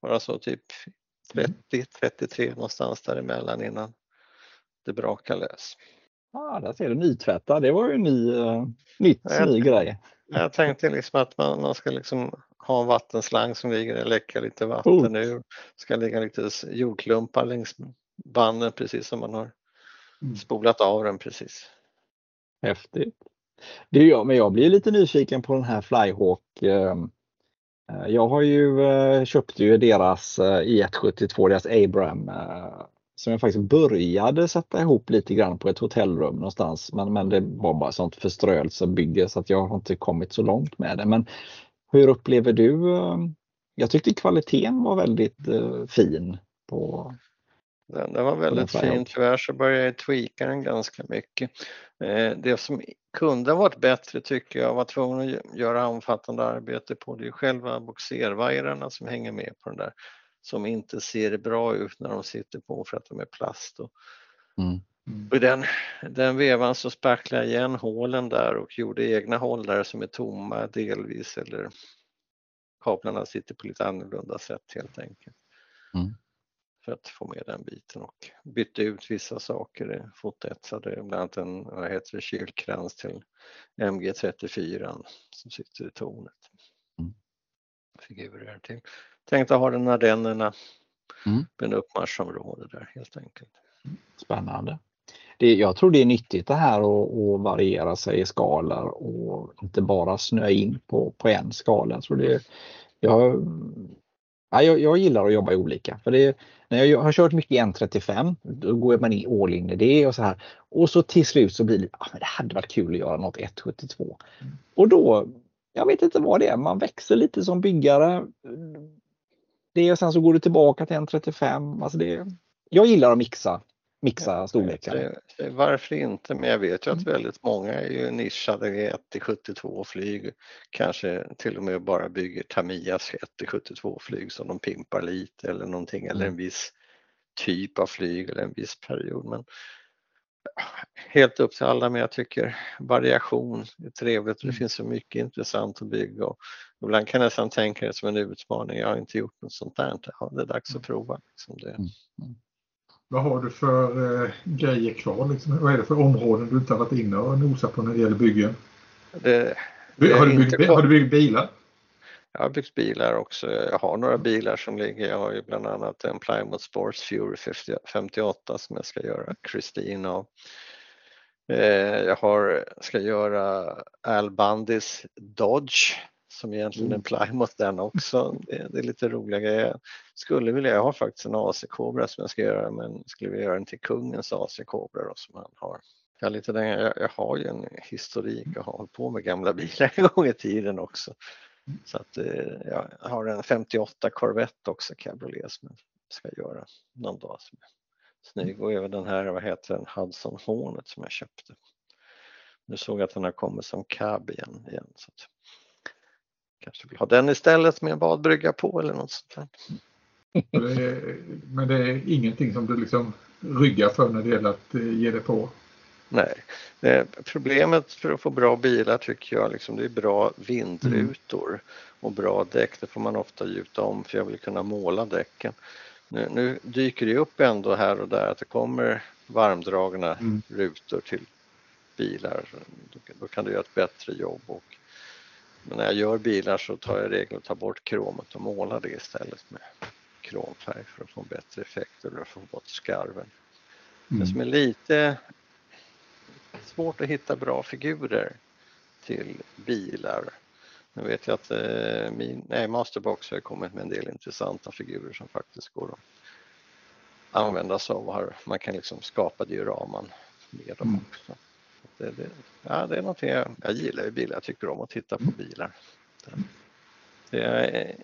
Bara så typ 30, 33 mm. någonstans däremellan innan det brakar lös. Ah, där ser du nytvättad. Det var ju ny, uh, nytt, ny grej. Jag tänkte liksom att man, man ska liksom ha en vattenslang som ligger och läcker lite vatten oh. nu. ska ligga lite jordklumpar längs banden precis som man har mm. spolat av den precis. Häftigt. Det är jag, men jag blir lite nyfiken på den här Flyhawk. Ehm, eh, jag har ju eh, köpt ju deras I172, deras Abraham som jag faktiskt började sätta ihop lite grann på ett hotellrum någonstans. Men, men det var bara sånt förströelsebygge så att jag har inte kommit så långt med det. Men hur upplever du? Eh, jag tyckte kvaliteten var väldigt uh, fin. på den, den var väldigt fin. Tyvärr så började jag tweaka den ganska mycket. Eh, det som kunde ha varit bättre tycker jag var tvungen att göra omfattande arbete på det är själva boxervajrarna som hänger med på den där som inte ser bra ut när de sitter på för att de är plast. Och, mm. Mm. I den, den vevan så spacklade jag igen hålen där och gjorde egna hållare som är tomma delvis eller kablarna sitter på lite annorlunda sätt helt enkelt. Mm. För att få med den biten och bytte ut vissa saker, fotetsade bland annat en vad heter det, kylkrans till MG34 som sitter i tornet. Mm. Figurer till tänkte ha den Ardennerna mm. med en uppmarschområde där helt enkelt. Spännande. Det, jag tror det är nyttigt det här att, att variera sig i skalor och inte bara snöa in på, på en skala. Jag, tror det, jag, ja, jag, jag gillar att jobba i olika. För det, när jag har kört mycket 1.35 då går man in all in i det och så här. Och så till slut så blir det, ah, men det hade varit kul att göra något 1.72. Mm. Och då, jag vet inte vad det är, man växer lite som byggare det och sen så går du tillbaka till en 35. Alltså det, jag gillar att mixa, mixa storlekar. Varför inte? Men jag vet ju att mm. väldigt många är ju nischade 1 till 72 flyg. Kanske till och med bara bygger Tamias 1 till 72 flyg som de pimpar lite eller någonting eller en mm. viss typ av flyg eller en viss period. Men helt upp till alla men jag tycker variation är trevligt och det mm. finns så mycket intressant att bygga och ibland kan jag nästan tänka det som en utmaning. Jag har inte gjort något sånt där. Ja, det är dags att mm. prova. Liksom det. Mm. Mm. Vad har du för eh, grejer kvar? Liksom? Vad är det för områden du inte har varit inne och nosat på när det gäller byggen? Det, det har, du byggt, har, du byggt, bilar? Jag har byggt bilar också. Jag har några bilar som ligger. Jag har ju bland annat en Plymouth Sports Fury 58 som jag ska göra Christine av. Eh, jag har, ska göra Al Bundys Dodge som egentligen är en mm. Plymouth den också. Det, det, är lite roliga grejer. Skulle vilja, jag har faktiskt en AC Cobra som jag ska göra men skulle vilja göra den till kungens AC Cobra då, som han har. Jag, lite jag, jag har ju en historik och har hållit på med gamla bilar en gång i tiden också. Så att eh, jag har en 58 Corvette också, cabriolet som ska göra någon dag som är snygg och även den här, vad heter den, Hudson Hornet som jag köpte. Nu såg jag att den har kommit som cab igen. igen så att kanske vill ha den istället med en badbrygga på eller något sånt där. Men det är ingenting som du liksom ryggar för när det gäller att eh, ge det på? Nej, problemet för att få bra bilar tycker jag liksom, det är bra vindrutor mm. och bra däck. Det får man ofta gjuta om för jag vill kunna måla däcken. Nu, nu dyker det upp ändå här och där att det kommer varmdragna mm. rutor till bilar. Då, då, kan du göra ett bättre jobb. Och, men när jag gör bilar så tar jag i regel och tar bort kromet och målar det istället med kromfärg för att få en bättre effekt eller få bort skarven. Mm. Det som är lite svårt att hitta bra figurer till bilar. Nu vet jag att eh, min, nej, Masterbox har kommit med en del intressanta figurer som faktiskt går att använda sig av. Man kan liksom skapa dioraman med dem mm. också. Det, det, ja, det är någonting jag, jag gillar i bilar, jag tycker om att titta på bilar. Det jag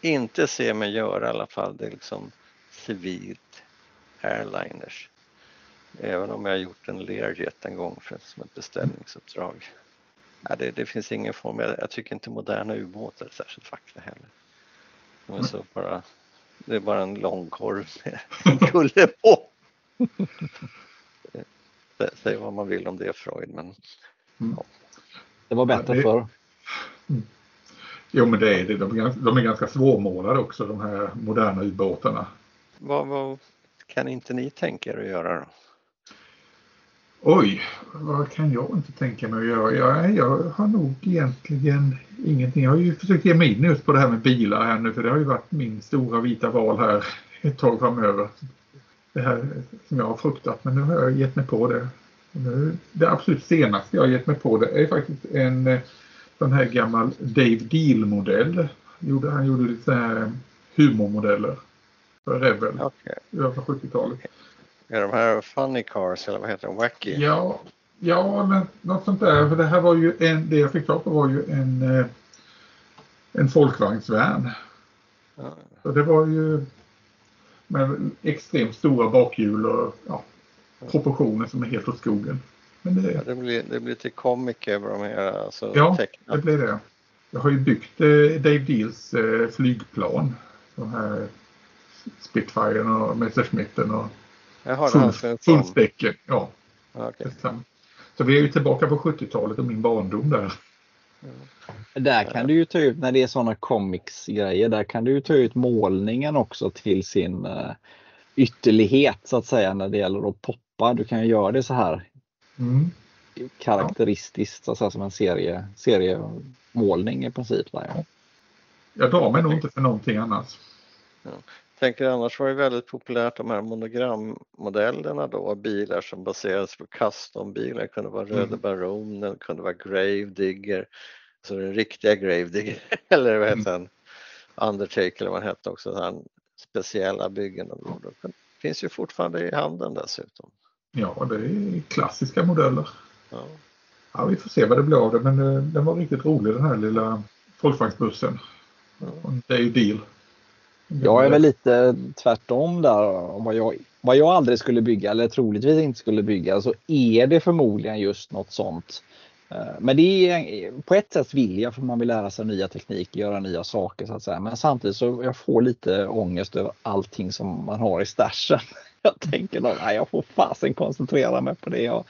inte ser mig göra i alla fall, det är liksom civilt airliners. Även om jag har gjort en Learjet en gång för, som ett beställningsuppdrag. Ja, det, det finns ingen form, jag, jag tycker inte moderna ubåtar är särskilt vackra heller. De är så bara, det är bara en lång korv med en kulle på. Säg vad man vill om det Freud men mm. ja. Det var bättre ja, förr. Mm. Jo men det är det, de är, de är ganska svårmålade också de här moderna ubåtarna. Vad, vad kan inte ni tänka er att göra då? Oj, vad kan jag inte tänka mig att göra? Jag, jag har nog egentligen ingenting. Jag har ju försökt ge mig in just på det här med bilar här nu för det har ju varit min stora vita val här ett tag framöver. Det här som jag har fruktat men nu har jag gett mig på det. Nu, det absolut senaste jag har gett mig på det är faktiskt en sån här gammal Dave Deal-modell. Han gjorde lite så här humormodeller för Rebel okay. över 70-talet. Är de här funny cars eller vad heter de? Wacky? Ja, ja men något sånt där. För det här var ju en, det jag fick tag på var ju en, eh, en folkvagnsvän. Ja. Så det var ju med extremt stora bakhjul och ja, proportioner som är helt åt skogen. Men det, ja, det, blir, det blir till comic över de här alltså, Ja, tecknat. det blir det. Jag har ju byggt eh, Dave Deals eh, flygplan. De här Spitfiren och Messerschmitten och Fullspäcken. Ja. Okay. Så vi är ju tillbaka på 70-talet och min barndom där. Där kan du ju ta ut, när det är sådana comics-grejer, där kan du ju ta ut målningen också till sin uh, ytterlighet så att säga när det gäller att poppa. Du kan ju göra det så här mm. karaktäristiskt så att säga, som en serie, seriemålning i princip. Där, ja. Jag drar mig nog inte för någonting annars. Ja tänker annars var det väldigt populärt de här monogrammodellerna då, bilar som baseras på custombilar. Det kunde vara Röde mm. Baronen, det kunde vara Gravedigger, alltså den riktiga Gravedigger eller vad heter den, Undertaker eller vad han hette också, han speciella byggen. Det finns ju fortfarande i handeln dessutom. Ja, det är klassiska modeller. Ja. ja vi får se vad det blir av det, men eh, den var riktigt rolig den här lilla folkvagnsbussen. Ja. Det är ju deal. Jag är väl lite tvärtom där. Vad jag, vad jag aldrig skulle bygga eller troligtvis inte skulle bygga så är det förmodligen just något sånt. Eh, men det är på ett sätt vill jag för man vill lära sig nya tekniker, göra nya saker så att säga. Men samtidigt så jag får lite ångest över allting som man har i stashen. Jag tänker att jag får fasen koncentrera mig på det jag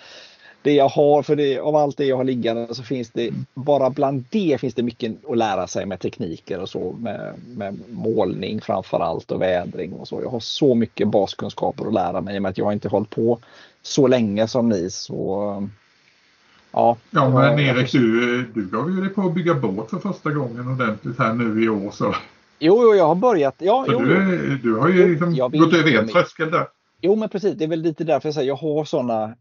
det jag har, för det, av allt det jag har liggande så finns det bara bland det finns det mycket att lära sig med tekniker och så med, med målning framför allt och vädring och så. Jag har så mycket baskunskaper att lära mig i och med att jag inte hållit på så länge som ni. Så, ja, ja men Erik, du, du gav ju dig på att bygga båt för första gången ordentligt här nu i år. Så. Jo, jo jag har börjat. Ja, jo, du, du har ju liksom gått över en tröskel där. Jo, men precis. Det är väl lite därför jag säger jag har sådana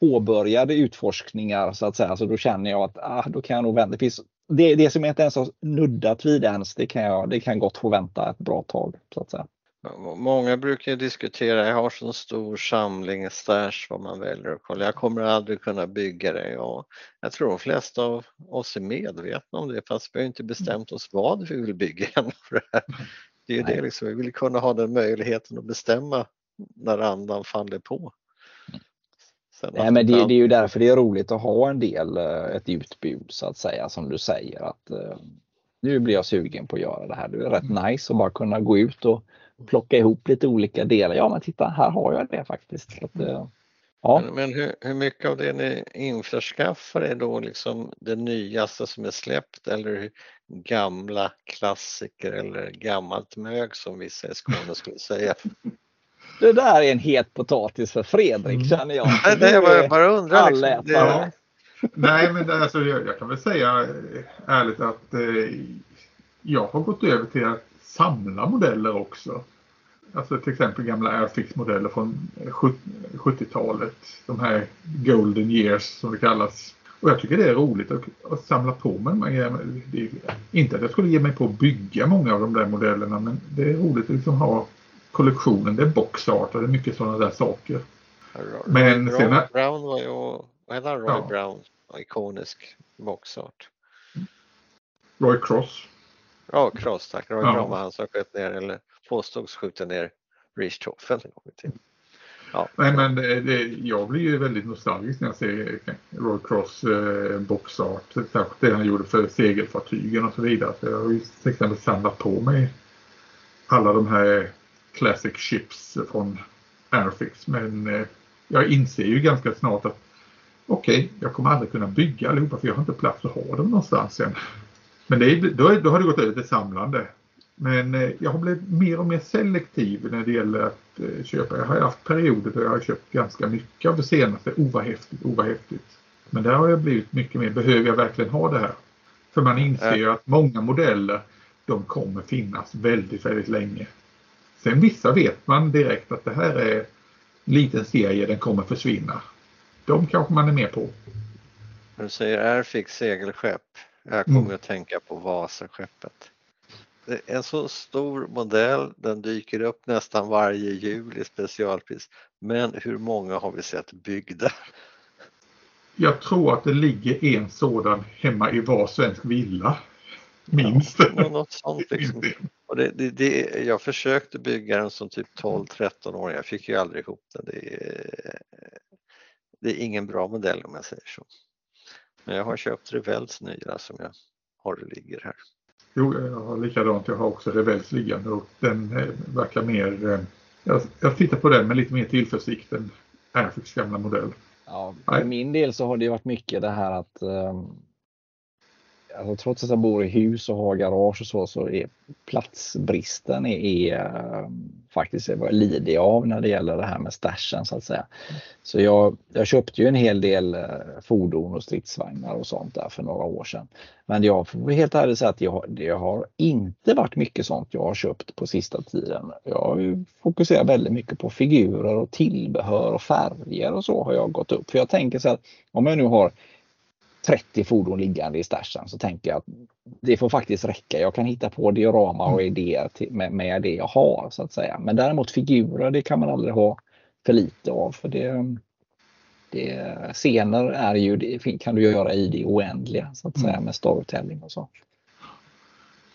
påbörjade utforskningar så att säga. Så då känner jag att ah, då kan jag nog vänta. Det, finns, det, det som jag inte ens har nuddat vid ens, det kan, jag, det kan gott få vänta ett bra tag. så att säga. Många brukar diskutera, jag har så stor samling stash vad man väljer att kolla. Jag kommer aldrig kunna bygga det. Ja, jag tror de flesta av oss är medvetna om det fast vi har inte bestämt oss vad vi vill bygga än. För det här. Det är ju det liksom, vi vill kunna ha den möjligheten att bestämma när andan faller på. Sen Nej, men det, det, är ju därför det är roligt att ha en del, eh, ett utbud så att säga, som du säger. att uh, Nu blir jag sugen på att göra det här. Det är rätt mm. nice att bara kunna gå ut och plocka ihop lite olika delar. Ja, men titta, här har jag det faktiskt. Att, uh, ja. Men, men hur, hur, mycket av det ni införskaffar är då liksom det nyaste som är släppt eller gamla klassiker eller gammalt mög som vissa i Skåne skulle säga? Det där är en het potatis för Fredrik mm. känner jag. Nej, det jag bara undrar. Liksom. Det, ja. Nej men alltså, jag, jag, kan väl säga eh, ärligt att eh, jag har gått över till att samla modeller också. Alltså till exempel gamla Airfix-modeller från 70-talet. De här Golden Years som det kallas. Och jag tycker det är roligt att, att samla på mig. Inte att jag skulle ge mig på att bygga många av de där modellerna men det är roligt att liksom ha kollektionen. Det är boxart och det är mycket sådana där saker. Men Roy, sen, Brown var ju, vad heter han, Roy ja. Brown? Ikonisk boxart. Roy Cross. Ja, Cross tack. Roy ja. Brown var han som sköt ner, eller påstods skjuta ner Richthofen en gång i tiden. Ja. Nej, men det, det, jag blir ju väldigt nostalgisk när jag ser Roy Cross eh, boxart. Särskilt det han gjorde för segelfartygen och så vidare. Så jag har ju till exempel samlat på mig alla de här Classic Chips från Airfix. Men eh, jag inser ju ganska snart att okej, okay, jag kommer aldrig kunna bygga allihopa för jag har inte plats att ha dem någonstans sen. Men det då, då har det gått över till samlande. Men eh, jag har blivit mer och mer selektiv när det gäller att eh, köpa. Jag har haft perioder då jag har köpt ganska mycket av det senaste. Oh vad häftigt, oh vad häftigt. Men där har jag blivit mycket mer, behöver jag verkligen ha det här? För man inser ju att många modeller de kommer finnas väldigt, väldigt länge. Sen vissa vet man direkt att det här är en liten serie, den kommer försvinna. De kanske man är med på. När du säger Airfix segelskepp, jag kommer mm. att tänka på Vasaskeppet. Det är en så stor modell, den dyker upp nästan varje jul i specialpris. Men hur många har vi sett byggda? Jag tror att det ligger en sådan hemma i var svensk villa. Minst. Ja, något sånt liksom. Och det, det, det, jag försökte bygga den som typ 12-13 år, jag fick ju aldrig ihop den. Det är, det är ingen bra modell om jag säger så. Men jag har köpt Revells nya som jag har ligger här. Jo, jag har likadant. Jag har också Revells liggande och den eh, verkar mer... Eh, jag, jag tittar på den med lite mer tillförsikt än Airfix gamla modell. Ja, för min del så har det varit mycket det här att um alltså, trots att jag bor i hus och har garage och så, så är platsbristen är, är eh, faktiskt vad jag lider av när det gäller det här med stashen så att säga. Så jag, jag köpte ju en hel del eh, fordon och stridsvagnar och sånt där för några år sedan. Men jag får helt ärligt säga att jag, det har inte varit mycket sånt jag har köpt på sista tiden. Jag har fokuserat väldigt mycket på figurer och tillbehör och färger och så har jag gått upp. För jag tänker så att om jag nu har 30 fordon liggande i stashen så tänker jag att det får faktiskt räcka. Jag kan hitta på diorama och mm. idéer till, med, med, det jag har så att säga. Men däremot figurer, det kan man aldrig ha för lite av. För det, det, scener är ju, det kan du göra i det oändliga så att säga mm. med storytelling och så.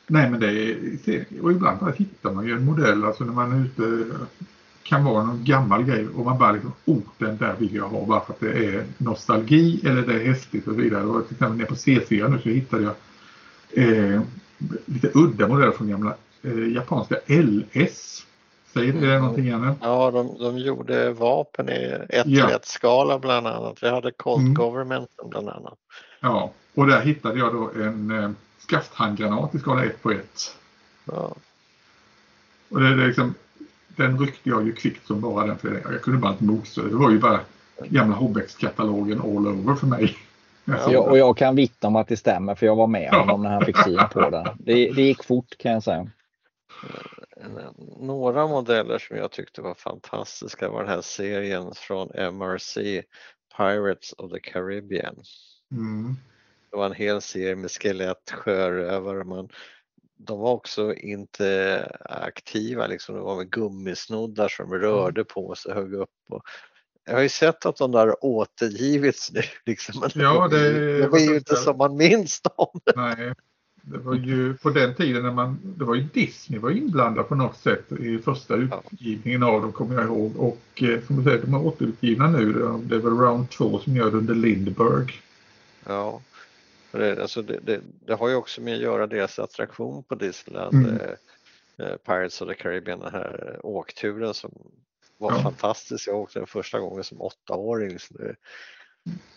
Nej men det är, och ibland hittar man ju en modell, alltså när man är ute kan vara någon gammal grej och man bara liksom, oh den där vill jag ha bara för att det är nostalgi eller det är häftigt och så vidare. Och till exempel nere på C4 nu så hittade jag eh, lite udda modeller från gamla eh, japanska LS. Säger det mm. någonting Janne? Ja, de, de gjorde vapen i 1 ja. skala bland annat. Vi hade Colt mm. Government bland annat. Ja, och där hittade jag då en eh, skafthandgranat i skala 1 på 1. Ja. Och det är liksom den ryckte jag ju kvickt som bara den för jag kunde bara inte motstå. Det var ju bara gamla Hobbex-katalogen all over för mig. Ja, och jag kan vittna om att det stämmer för jag var med honom när han fick syn på den. Det, det gick fort kan jag säga. Några modeller som jag tyckte var fantastiska var den här serien från MRC Pirates of the Caribbean. Mm. Det var en hel serie med skelett, sjörövare, man de var också inte aktiva, liksom. de var med gummisnoddar som rörde på sig, högg upp. Och jag har ju sett att de där återgivits nu, liksom. ja, det, det var ju inte som man minns dem. Nej. Det var ju på den tiden när man, det var ju Disney var inblandad på något sätt i första utgivningen av dem kommer jag ihåg. Och eh, som du säger, de är återutgivna nu. Det är väl Round 2 som gör det under Lindberg. Ja, det, alltså det, det, det, har ju också med att göra deras attraktion på Disneyland. Mm. Eh, eh Pirates of the Caribbean, den här åkturen som var ja. fantastisk. Jag åkte den första gången som åttaåring. Så det,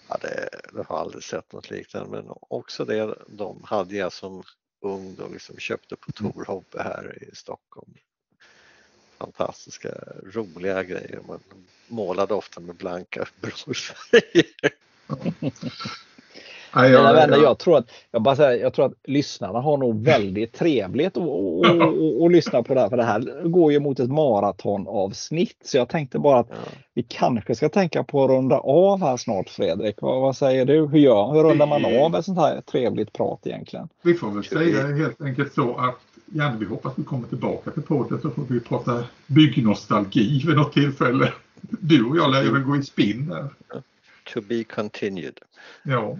ja, det, det har aldrig sett något liknande men också det de hade jag som ung då liksom köpte på mm. Tor Hobby här i Stockholm. Fantastiska roliga grejer. Man målade ofta med blanka bronzfärger. Mina ja, vänner, jag tror att jag bara säger, jag tror att lyssnarna har nog väldigt trevligt att lyssna på det här. För det här går ju mot ett maratonavsnitt. Så jag tänkte bara att vi kanske ska tänka på att runda av här snart Fredrik. Vad, vad säger du? Hur, gör, hur rundar man av ett sånt här trevligt prat egentligen? Vi får väl säga helt enkelt så att Janne, vi hoppas att du kommer tillbaka till podden så får vi prata byggnostalgi vid något tillfälle. Du och jag lär ju väl gå i spinn där. To be continued. Ja.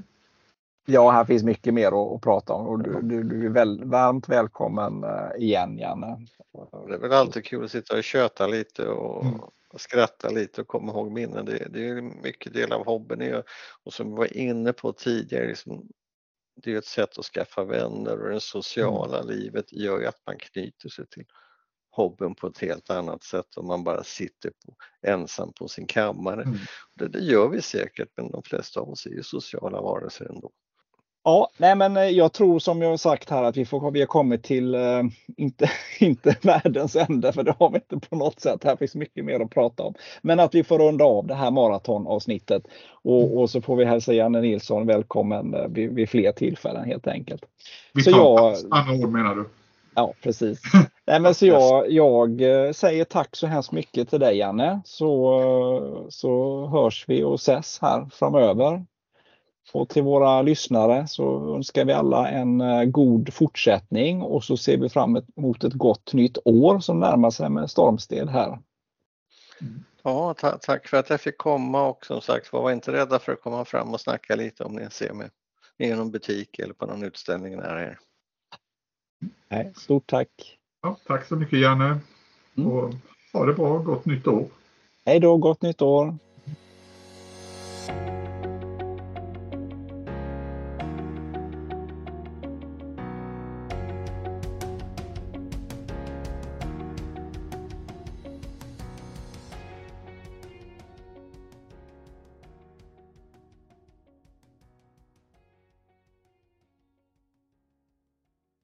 Ja, här finns mycket mer att, att prata om och du, du, du är väl, varmt välkommen eh, igen Janne. Det är väl alltid kul att sitta och köta lite och, mm. skratta lite och komma ihåg minnen. Det, det är mycket del av hobbyn och som vi var inne på tidigare, liksom, det är ett sätt att skaffa vänner och det sociala mm. livet gör ju att man knyter sig till hobbyn på ett helt annat sätt om man bara sitter på, ensam på sin kammare. Mm. Det, det, gör vi säkert men de flesta av oss är ju sociala varelser ändå. Ja, nej men eh, jag tror som jag har sagt här att vi, får, vi har kommit till, äh, inte, inte världens ände för det har vi inte på något sätt. Här finns mycket mer att prata om. Men att vi får runda av det här maratonavsnittet och, och så får vi hälsa Janne Nilsson välkommen eh, vid, vid fler tillfällen helt enkelt. Vi tar jag, andra ord menar du? Ja, precis. Nej, men så jag, jag säger tack så hemskt mycket till dig Janne så, så hörs vi och ses här framöver. Och till våra lyssnare så önskar vi alla en eh, god fortsättning och så ser vi fram emot ett gott nytt år som närmar sig med stormsted här. Ja, tack för att jag fick komma och som sagt var inte rädda för att komma fram och snacka lite om ni ser mig i någon butik eller på någon utställning nära er. Nej, stort tack! Ja, tack så mycket Janne! Mm. Och ha det bra, gott nytt år! Hej då, gott nytt år!